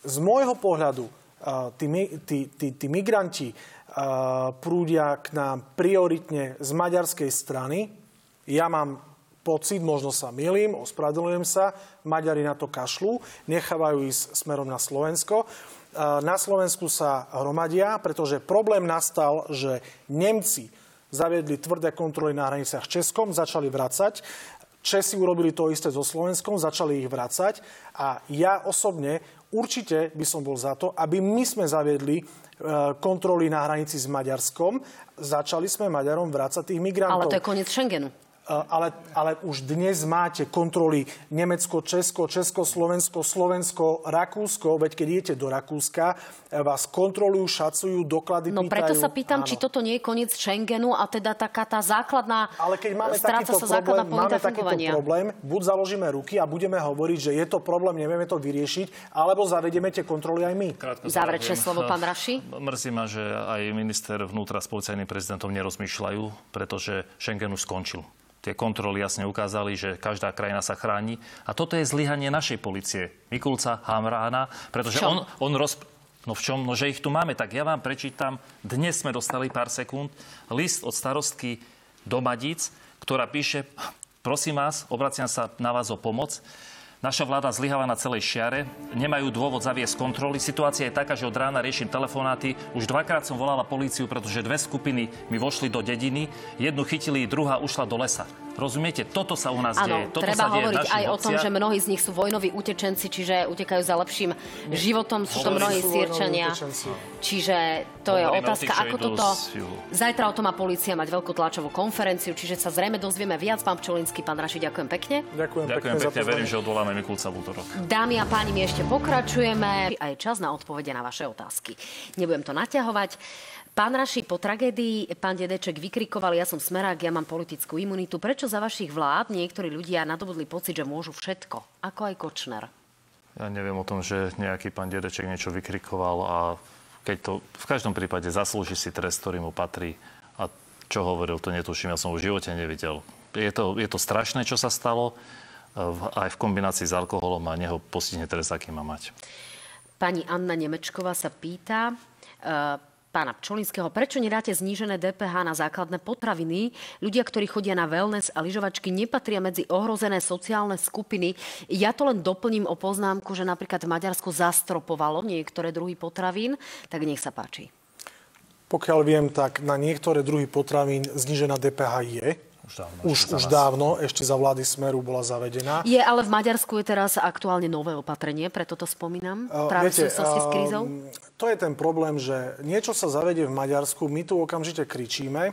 z môjho pohľadu tí, tí, tí, tí migranti prúdia k nám prioritne z maďarskej strany. Ja mám pocit, možno sa milím, ospravedlňujem sa, Maďari na to kašľú, nechávajú ísť smerom na Slovensko. Na Slovensku sa hromadia, pretože problém nastal, že Nemci zaviedli tvrdé kontroly na hraniciach s Českom, začali vracať. Česi urobili to isté so Slovenskom, začali ich vracať a ja osobne určite by som bol za to, aby my sme zaviedli kontroly na hranici s Maďarskom. Začali sme Maďarom vrácať tých migrantov. Ale to je koniec Schengenu. Ale, ale už dnes máte kontroly Nemecko, Česko, Česko, Slovensko, Slovensko, Rakúsko, veď keď idete do Rakúska, e, vás kontrolujú, šacujú, doklady No pýtajú. preto sa pýtam, Áno. či toto nie je koniec Schengenu a teda taká tá základná, Ale keď máme takýto sa základná problém, máme takýto problém, buď založíme ruky a budeme hovoriť, že je to problém, nevieme to vyriešiť, alebo zavedieme tie kontroly aj my. Krátko Záverečné slovo, pán Raši. Mrzí ma, že aj minister vnútra s policajným prezidentom nerozmýšľajú, pretože Schengen už skončil. Tie kontroly jasne ukázali, že každá krajina sa chráni. A toto je zlyhanie našej policie. Mikulca, Hamrána, pretože on, on roz... No v čom? No, že ich tu máme. Tak ja vám prečítam. Dnes sme dostali pár sekúnd list od starostky Domadíc, ktorá píše, prosím vás, obraciam sa na vás o pomoc. Naša vláda zlyháva na celej šiare, nemajú dôvod zaviesť kontroly. Situácia je taká, že od rána riešim telefonáty. Už dvakrát som volala políciu, pretože dve skupiny mi vošli do dediny. Jednu chytili, druhá ušla do lesa. Rozumiete? Toto sa u nás Áno, deje. Toto treba sa deje hovoriť aj o tom, že mnohí z nich sú vojnoví utečenci, čiže utekajú za lepším životom. Sú to mnohí sírčania. Čiže to je Hovoríme o otázka, tých, ako toto... Zajtra o tom má policia mať veľkú tlačovú konferenciu, čiže sa zrejme dozvieme viac. Pán Pčolinský, pán Raši, ďakujem pekne. Ďakujem, Ďakujem pekne, pekne, za verím, že odvoláme Mikulca v útorok. Dámy a páni, my ešte pokračujeme. A je čas na odpovede na vaše otázky. Nebudem to naťahovať. Pán Raši, po tragédii pán Dedeček vykrikoval, ja som smerák, ja mám politickú imunitu. Prečo za vašich vlád niektorí ľudia nadobudli pocit, že môžu všetko? Ako aj Kočner. Ja neviem o tom, že nejaký pán Dedeček niečo vykrikoval a keď to v každom prípade zaslúži si trest, ktorý mu patrí. A čo hovoril, to netuším, ja som v živote nevidel. Je to, je to strašné, čo sa stalo, v- aj v kombinácii s alkoholom a neho postihne trest, aký má mať. Pani Anna Nemečková sa pýta, e, pána Pčolinského, prečo nedáte znížené DPH na základné potraviny? Ľudia, ktorí chodia na wellness a lyžovačky, nepatria medzi ohrozené sociálne skupiny. Ja to len doplním o poznámku, že napríklad Maďarsko zastropovalo niektoré druhy potravín, tak nech sa páči. Pokiaľ viem, tak na niektoré druhy potravín znižená DPH je. Už dávno. Už, už dávno, ešte za vlády Smeru bola zavedená. Je, ale v Maďarsku je teraz aktuálne nové opatrenie, preto to spomínam. Uh, Práve v viete, súvislosti s krízou. um, To je ten problém, že niečo sa zavedie v Maďarsku, my tu okamžite kričíme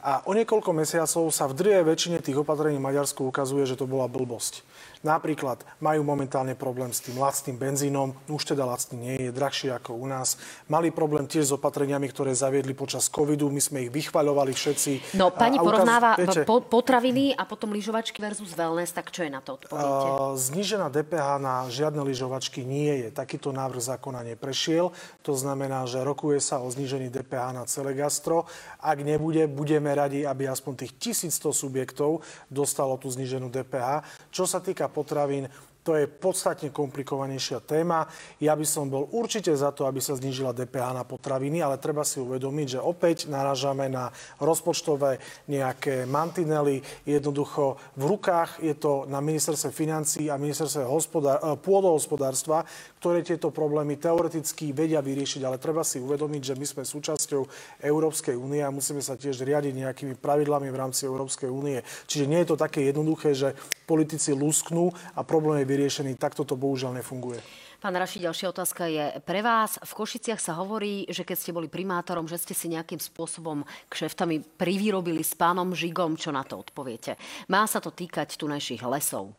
a o niekoľko mesiacov sa v drvej väčšine tých opatrení v Maďarsku ukazuje, že to bola blbosť. Napríklad majú momentálne problém s tým lacným benzínom, už teda lacný nie je, drahší ako u nás. Mali problém tiež s opatreniami, ktoré zaviedli počas covidu, my sme ich vychvaľovali všetci. No, pani A- a ukaz- porovnáva viete, po, potraviny a potom lyžovačky versus wellness, tak čo je na to odpoviete? Uh, Znížená DPH na žiadne lyžovačky nie je. Takýto návrh zákona neprešiel. To znamená, že rokuje sa o znížení DPH na celé gastro. Ak nebude, budeme radi, aby aspoň tých 1100 subjektov dostalo tú zníženú DPH. Čo sa týka potravín, to je podstatne komplikovanejšia téma. Ja by som bol určite za to, aby sa znížila DPH na potraviny, ale treba si uvedomiť, že opäť narážame na rozpočtové nejaké mantinely. Jednoducho v rukách je to na ministerstve financí a ministerstve hospodár- eh, pôdohospodárstva, ktoré tieto problémy teoreticky vedia vyriešiť, ale treba si uvedomiť, že my sme súčasťou Európskej únie a musíme sa tiež riadiť nejakými pravidlami v rámci Európskej únie. Čiže nie je to také jednoduché, že politici lusknú a problém je vyriešený. Takto to bohužiaľ nefunguje. Pán Raši, ďalšia otázka je pre vás. V Košiciach sa hovorí, že keď ste boli primátorom, že ste si nejakým spôsobom kšeftami privyrobili s pánom Žigom. Čo na to odpoviete? Má sa to týkať tunajších lesov.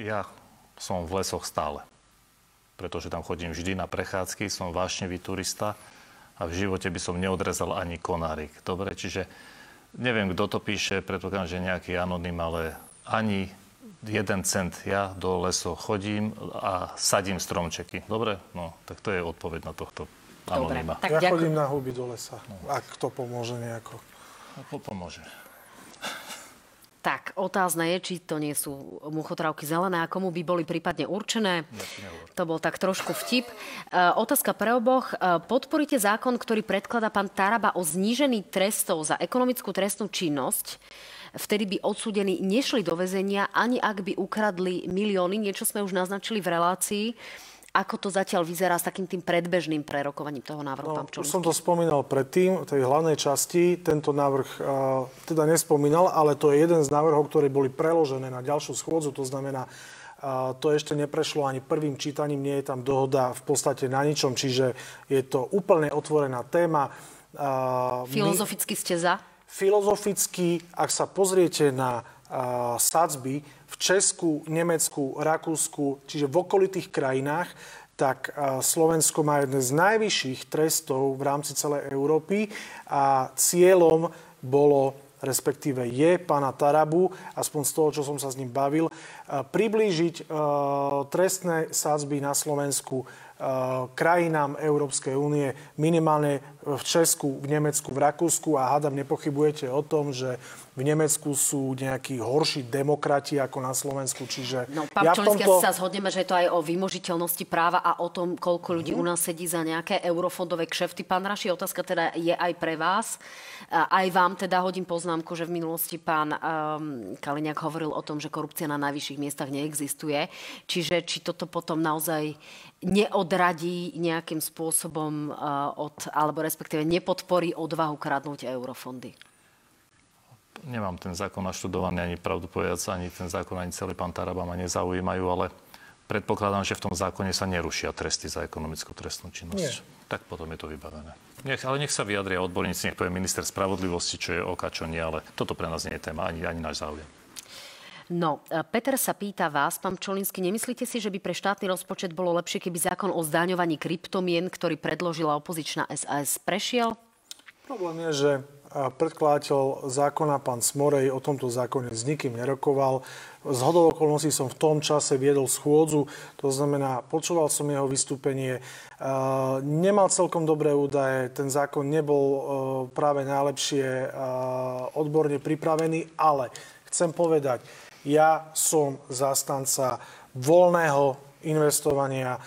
Ja som v lesoch stále, pretože tam chodím vždy na prechádzky, som vášnevý turista a v živote by som neodrezal ani konárik. Dobre, čiže neviem, kto to píše, predpokladám, že nejaký anonym, ale ani jeden cent ja do lesov chodím a sadím stromčeky. Dobre? No, tak to je odpoveď na tohto Dobre, anonyma. tak ja ďakujem. chodím na huby do lesa, ak to pomôže nejako. No, po- pomôže. Tak, otázne je, či to nie sú muchotrávky zelené a komu by boli prípadne určené. To bol tak trošku vtip. E, otázka pre oboch. E, podporíte zákon, ktorý predkladá pán Taraba o znížení trestov za ekonomickú trestnú činnosť? Vtedy by odsúdení nešli do väzenia, ani ak by ukradli milióny. Niečo sme už naznačili v relácii. Ako to zatiaľ vyzerá s takým tým predbežným prerokovaním toho návrhu, pán Už Pčolinský? som to spomínal predtým, v tej hlavnej časti. Tento návrh uh, teda nespomínal, ale to je jeden z návrhov, ktoré boli preložené na ďalšiu schôdzu. To znamená, uh, to ešte neprešlo ani prvým čítaním, nie je tam dohoda v podstate na ničom, čiže je to úplne otvorená téma. Uh, my- Filozoficky ste za? Filozoficky, ak sa pozriete na sadzby v Česku, Nemecku, Rakúsku, čiže v okolitých krajinách, tak Slovensko má jeden z najvyšších trestov v rámci celej Európy a cieľom bolo respektíve je pána Tarabu, aspoň z toho, čo som sa s ním bavil, priblížiť trestné sádzby na Slovensku krajinám Európskej únie, minimálne v Česku, v Nemecku, v Rakúsku a hádam nepochybujete o tom, že v Nemecku sú nejakí horší demokrati ako na Slovensku. Čiže no, pán ja Čolinský, tomto... sa zhodneme, že je to aj o vymožiteľnosti práva a o tom, koľko ľudí mm-hmm. u nás sedí za nejaké eurofondové kšefty. Pán Raši, otázka teda je aj pre vás. Aj vám teda hodím poznámku, že v minulosti pán um, Kaliňák hovoril o tom, že korupcia na najvyšších miestach neexistuje. Čiže či toto potom naozaj neodradí nejakým spôsobom uh, od, alebo respektíve nepodporí odvahu kradnúť eurofondy? nemám ten zákon naštudovaný, ani pravdu povedať, ani ten zákon, ani celý pán Taraba ma nezaujímajú, ale predpokladám, že v tom zákone sa nerušia tresty za ekonomickú trestnú činnosť. Nie. Tak potom je to vybavené. Nech, ale nech sa vyjadria odborníci, nech povie minister spravodlivosti, čo je oka, čo nie, ale toto pre nás nie je téma, ani, ani náš záujem. No, e, Peter sa pýta vás, pán Čolinsky, nemyslíte si, že by pre štátny rozpočet bolo lepšie, keby zákon o zdaňovaní kryptomien, ktorý predložila opozičná SAS, prešiel? Problém je, že predkladateľ zákona, pán Smorej, o tomto zákone s nikým nerokoval. Z hodou okolností som v tom čase viedol schôdzu, to znamená, počúval som jeho vystúpenie, nemal celkom dobré údaje, ten zákon nebol e, práve najlepšie odborne pripravený, ale chcem povedať, ja som zastanca voľného investovania,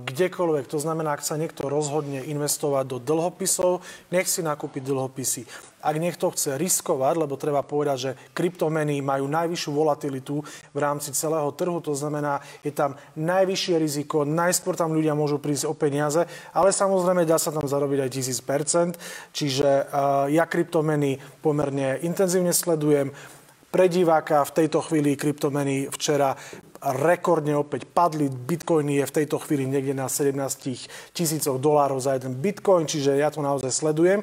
kdekoľvek. To znamená, ak sa niekto rozhodne investovať do dlhopisov, nech si nakúpi dlhopisy. Ak niekto chce riskovať, lebo treba povedať, že kryptomeny majú najvyššiu volatilitu v rámci celého trhu, to znamená, je tam najvyššie riziko, najskôr tam ľudia môžu prísť o peniaze, ale samozrejme dá sa tam zarobiť aj 1000%, čiže ja kryptomeny pomerne intenzívne sledujem. Pre diváka v tejto chvíli kryptomeny včera rekordne opäť padli. Bitcoin je v tejto chvíli niekde na 17 tisícoch dolárov za jeden bitcoin, čiže ja to naozaj sledujem.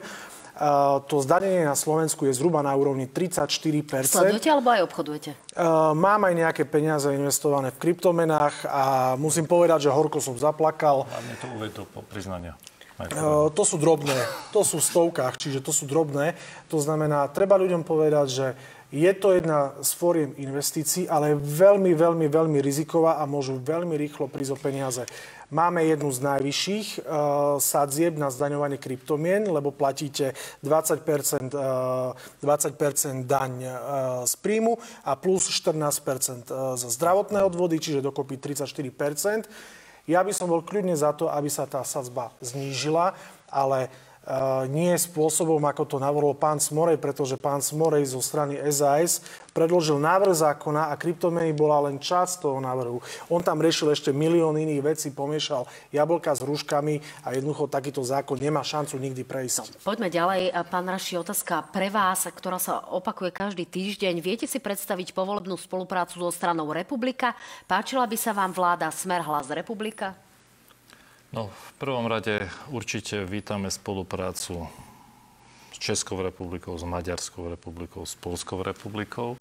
Uh, to zdanenie na Slovensku je zhruba na úrovni 34%. Sledujete alebo aj obchodujete? Uh, mám aj nejaké peniaze investované v kryptomenách a musím povedať, že horko som zaplakal. Hlavne to uvedol po priznania. Uh, to sú drobné, to sú v stovkách, čiže to sú drobné. To znamená, treba ľuďom povedať, že je to jedna z fóriem investícií, ale veľmi, veľmi, veľmi riziková a môžu veľmi rýchlo prísť o peniaze. Máme jednu z najvyšších uh, sadzieb na zdaňovanie kryptomien, lebo platíte 20%, uh, 20% daň uh, z príjmu a plus 14% uh, za zdravotné odvody, čiže dokopy 34%. Ja by som bol kľudne za to, aby sa tá sadzba znížila, ale nie spôsobom, ako to navrhol pán Smorej, pretože pán Smorej zo strany SAS predložil návrh zákona a kryptomeny bola len časť toho návrhu. On tam riešil ešte milión iných vecí, pomiešal jablka s rúškami a jednoducho takýto zákon nemá šancu nikdy prejsť. No, poďme ďalej. Pán Raši, otázka pre vás, ktorá sa opakuje každý týždeň. Viete si predstaviť povolebnú spoluprácu so stranou Republika? Páčila by sa vám vláda Smer Hlas Republika? No, v prvom rade určite vítame spoluprácu s Českou republikou, s Maďarskou republikou, s Polskou republikou,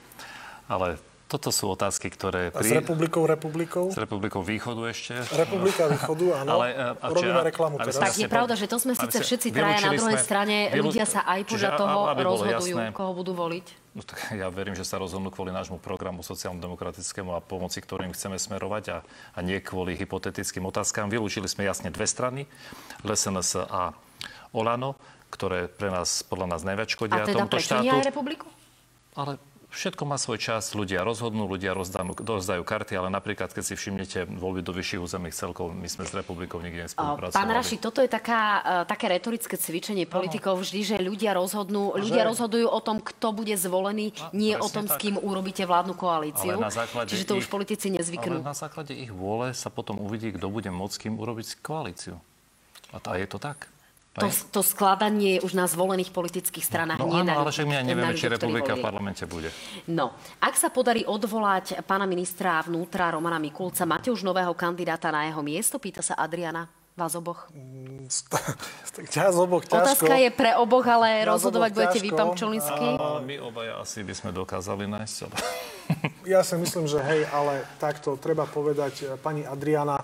ale toto sú otázky, ktoré... Pri... A s republikou republikou? S republikou východu ešte. Republika východu, áno. Ale, a, a, Robíme reklamu teraz. Tak je pravda, že to sme síce všetci traja na druhej sme, strane. Vylúč... Ľudia sa aj podľa toho rozhodujú, jasné, koho budú voliť. No tak ja verím, že sa rozhodnú kvôli nášmu programu sociálno-demokratickému a pomoci, ktorým chceme smerovať a, a nie kvôli hypotetickým otázkam. Vylúčili sme jasne dve strany, LSNS a Olano, ktoré pre nás, podľa nás najviac škodia a teda tomuto štátu. A teda republiku? Ale Všetko má svoj čas, ľudia rozhodnú, ľudia rozdanú, rozdajú karty, ale napríklad, keď si všimnete voľby do vyšších územných celkov, my sme s republikou nikdy nespolupracovali. Pán Raši, toto je taká, e, také retorické cvičenie politikov vždy, že ľudia rozhodnú, ľudia rozhodujú o tom, kto bude zvolený, a, nie o tom, tak. s kým urobíte vládnu koalíciu. Čiže to ich, už politici nezvyknú. Ale na základe ich vôle sa potom uvidí, kto bude môcť s kým urobiť koalíciu. A, a je to tak. To, to skladanie už na zvolených politických stranách. No, nie áno, na, ale však my aj nevieme, či republika v parlamente bude. No, ak sa podarí odvolať pána ministra vnútra Romana Mikulca, máte už nového kandidáta na jeho miesto? Pýta sa Adriana. Vás oboch? Ťa oboch ťažko. Otázka je pre oboch, ale ja rozhodovať budete vy, pán Čolinsky. A my obaja asi by sme dokázali nájsť. Ale... Ja si myslím, že hej, ale takto treba povedať, e, pani Adriana,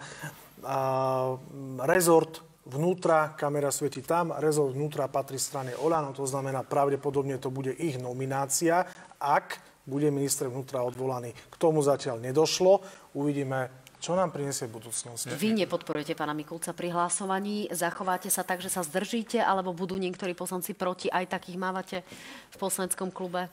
a, rezort vnútra, kamera svieti tam, rezort vnútra patrí strane Olano, to znamená, pravdepodobne to bude ich nominácia, ak bude minister vnútra odvolaný. K tomu zatiaľ nedošlo. Uvidíme, čo nám prinesie budúcnosť. Vy nepodporujete pána Mikulca pri hlasovaní. Zachováte sa tak, že sa zdržíte, alebo budú niektorí poslanci proti, aj takých mávate v poslaneckom klube?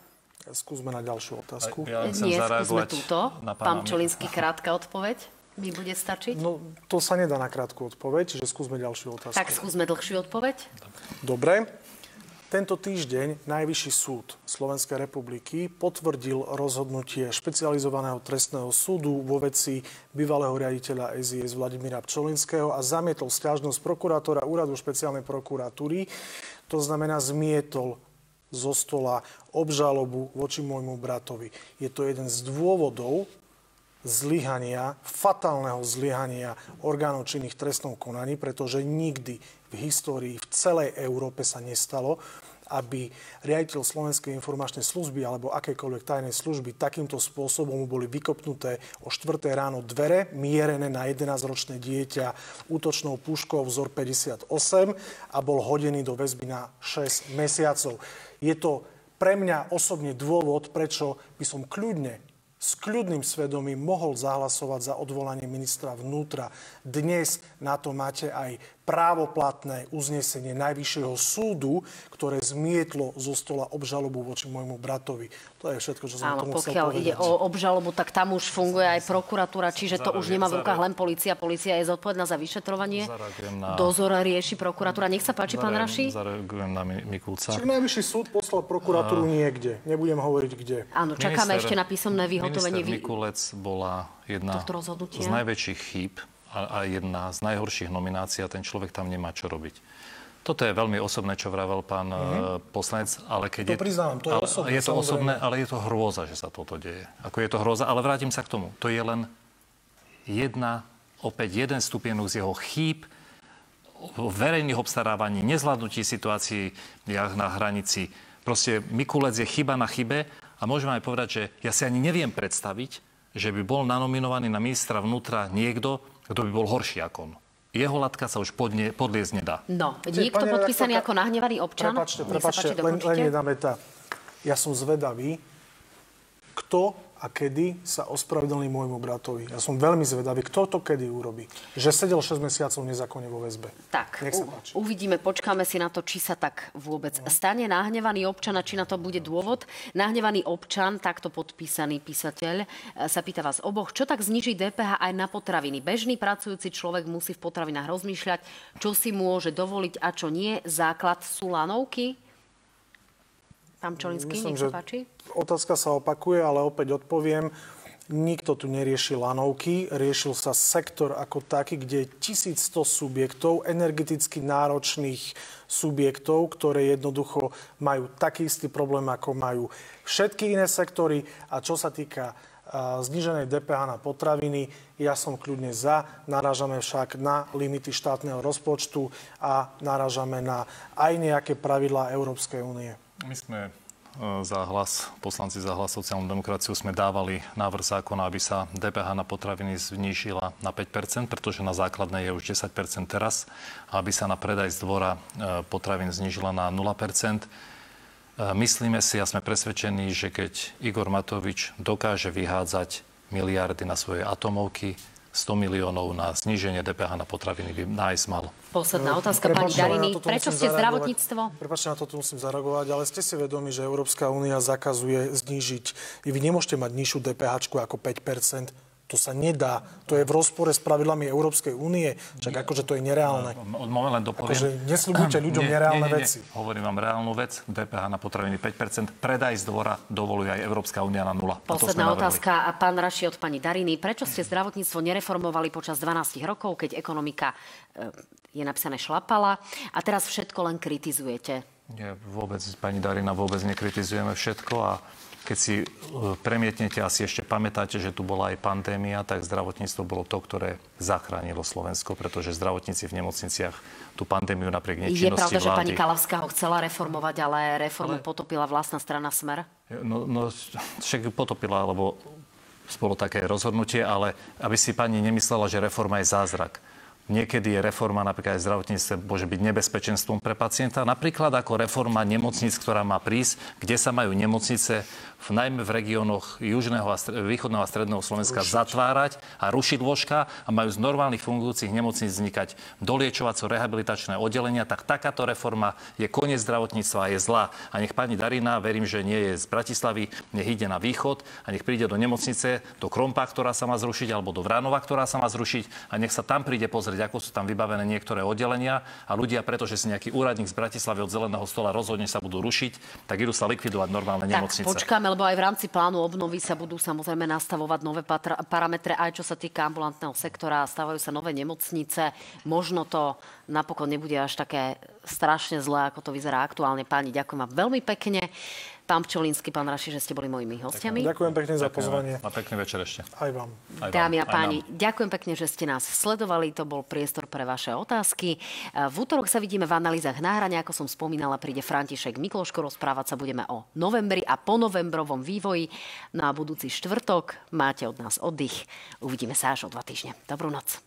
Skúsme na ďalšiu otázku. Ja Nie, skúsme túto. Pán Čolinský, krátka odpoveď. Mi bude stačiť? No, to sa nedá na krátku odpoveď, čiže skúsme ďalšiu otázku. Tak skúsme dlhšiu odpoveď. Dobre. Tento týždeň Najvyšší súd Slovenskej republiky potvrdil rozhodnutie špecializovaného trestného súdu vo veci bývalého riaditeľa SIS Vladimíra Pčolinského a zamietol stiažnosť prokurátora úradu špeciálnej prokuratúry. To znamená, zmietol zo stola obžalobu voči môjmu bratovi. Je to jeden z dôvodov zlyhania, fatálneho zlyhania orgánov činných trestnom konaní, pretože nikdy v histórii v celej Európe sa nestalo, aby riaditeľ Slovenskej informačnej služby alebo akékoľvek tajnej služby takýmto spôsobom boli vykopnuté o 4. ráno dvere, mierené na 11-ročné dieťa útočnou puškou vzor 58 a bol hodený do väzby na 6 mesiacov. Je to pre mňa osobne dôvod, prečo by som kľudne s kľudným svedomím mohol zahlasovať za odvolanie ministra vnútra. Dnes na to máte aj právoplatné uznesenie Najvyššieho súdu, ktoré zmietlo zo stola obžalobu voči môjmu bratovi. To je všetko, čo som Áno, tomu pokiaľ povedať. ide o obžalobu, tak tam už funguje aj prokuratúra, čiže to už nemá v rukách len policia. Policia je zodpovedná za vyšetrovanie. na... Dozor rieši prokuratúra. Nech sa páči, pán Raši. Zareagujem na Mikulca. Čiže Najvyšší súd poslal prokuratúru niekde. Nebudem hovoriť kde. Áno, čakáme minister, ešte na písomné vyhotovenie. Minister Mikulec bola jedna z najväčších chýb a, a jedna z najhorších nominácií a ten človek tam nemá čo robiť. Toto je veľmi osobné, čo vravel pán mm-hmm. poslanec, ale keď to je... priznávam, to je ale, osobné. Je to osobné, ale je to hrôza, že sa toto deje. Ako je to hrôza, ale vrátim sa k tomu. To je len jedna, opäť jeden stupienok z jeho chýb, verejných obstarávaní, nezvládnutí situácií na hranici. Proste Mikulec je chyba na chybe a môžem aj povedať, že ja si ani neviem predstaviť, že by bol nanominovaný na ministra vnútra niekto, kto by bol horší ako on. Jeho latka sa už podne, podliezť nedá. No, niekto podpísaný ako nahnevaný občan. Prepačte, prepačte, len, len jedna veta. Ja som zvedavý, kto a kedy sa ospravedlní môjmu bratovi. Ja som veľmi zvedavý, kto to kedy urobí. Že sedel 6 mesiacov nezákonne vo väzbe. Tak, Nech sa páči. Uvidíme, počkáme si na to, či sa tak vôbec no. stane. Nahnevaný občan, a či na to bude dôvod. Nahnevaný občan, takto podpísaný písateľ, e, sa pýta vás oboch, čo tak zniží DPH aj na potraviny. Bežný pracujúci človek musí v potravinách rozmýšľať, čo si môže dovoliť a čo nie. Základ sú lanovky, Pán Čolinský, Myslím, nech sa páči. Otázka sa opakuje, ale opäť odpoviem. Nikto tu nerieši lanovky, riešil sa sektor ako taký, kde je 1100 subjektov, energeticky náročných subjektov, ktoré jednoducho majú taký istý problém, ako majú všetky iné sektory. A čo sa týka zniženej DPH na potraviny. Ja som kľudne za. Narážame však na limity štátneho rozpočtu a narážame na aj nejaké pravidlá Európskej únie. My sme e, za hlas, poslanci za hlas sociálnu demokraciu sme dávali návrh zákona, aby sa DPH na potraviny znížila na 5%, pretože na základnej je už 10% teraz, aby sa na predaj z dvora e, potravín znížila na 0%. E, myslíme si a sme presvedčení, že keď Igor Matovič dokáže vyhádzať miliardy na svoje atomovky, 100 miliónov na zníženie DPH na potraviny by nájsť mal. Posledná otázka pani Dariny. Prečo ste zdravotníctvo? Prepačte, na toto musím zareagovať, ale ste si vedomi, že Európska únia zakazuje znížiť. Vy nemôžete mať nižšiu DPH ako 5 to sa nedá. To je v rozpore s pravidlami Európskej únie. Čak akože to je nereálne. Moment len dopoviem. Akože nesľubujte ľuďom nie, nereálne nie, nie, nie. veci. Hovorím vám reálnu vec. DPH na potraviny 5%. Predaj z dvora dovoluje aj Európska únia na 0. Posledná otázka. A pán Raši od pani Dariny. Prečo ste zdravotníctvo nereformovali počas 12 rokov, keď ekonomika e, je napísané šlapala a teraz všetko len kritizujete? Nie, vôbec, pani Darina, vôbec nekritizujeme všetko a keď si e, premietnete, asi ešte pamätáte, že tu bola aj pandémia, tak zdravotníctvo bolo to, ktoré zachránilo Slovensko, pretože zdravotníci v nemocniciach tú pandémiu napriek nečinnosti Je pravda, vlády... že pani Kalavská ho chcela reformovať, ale reformu ale... potopila vlastná strana Smer? No, no však potopila, lebo bolo také rozhodnutie, ale aby si pani nemyslela, že reforma je zázrak Niekedy je reforma napríklad aj zdravotníctve môže byť nebezpečenstvom pre pacienta. Napríklad ako reforma nemocnic, ktorá má prísť, kde sa majú nemocnice v, najmä v regiónoch južného a stred, východného a stredného Slovenska rušiť. zatvárať a rušiť lôžka a majú z normálnych fungujúcich nemocníc vznikať doliečovaco-rehabilitačné oddelenia, tak takáto reforma je koniec zdravotníctva a je zlá. A nech pani Darina, verím, že nie je z Bratislavy, nech ide na východ a nech príde do nemocnice, do Krompa, ktorá sa má zrušiť, alebo do Vránova, ktorá sa má zrušiť a nech sa tam príde pozrieť, ako sú tam vybavené niektoré oddelenia a ľudia, pretože si nejaký úradník z Bratislavy od zeleného stola rozhodne sa budú rušiť, tak idú sa likvidovať normálne tak, nemocnice. počkáme, lebo aj v rámci plánu obnovy sa budú samozrejme nastavovať nové patra- parametre, aj čo sa týka ambulantného sektora, stavajú sa nové nemocnice. Možno to napokon nebude až také strašne zlé, ako to vyzerá aktuálne. Páni, ďakujem vám veľmi pekne. Pán Pčolínsky, pán Raši, že ste boli mojimi hostiami. Ďakujem pekne za pozvanie. A pekný večer ešte. Aj vám. Aj vám. Dámy a páni, ďakujem pekne, že ste nás sledovali. To bol priestor pre vaše otázky. V útorok sa vidíme v analýzach náhrania. Ako som spomínala, príde František Mikloško. Rozprávať sa budeme o novembri a po novembrovom vývoji. Na budúci štvrtok máte od nás oddych. Uvidíme sa až o dva týždne. Dobrú noc.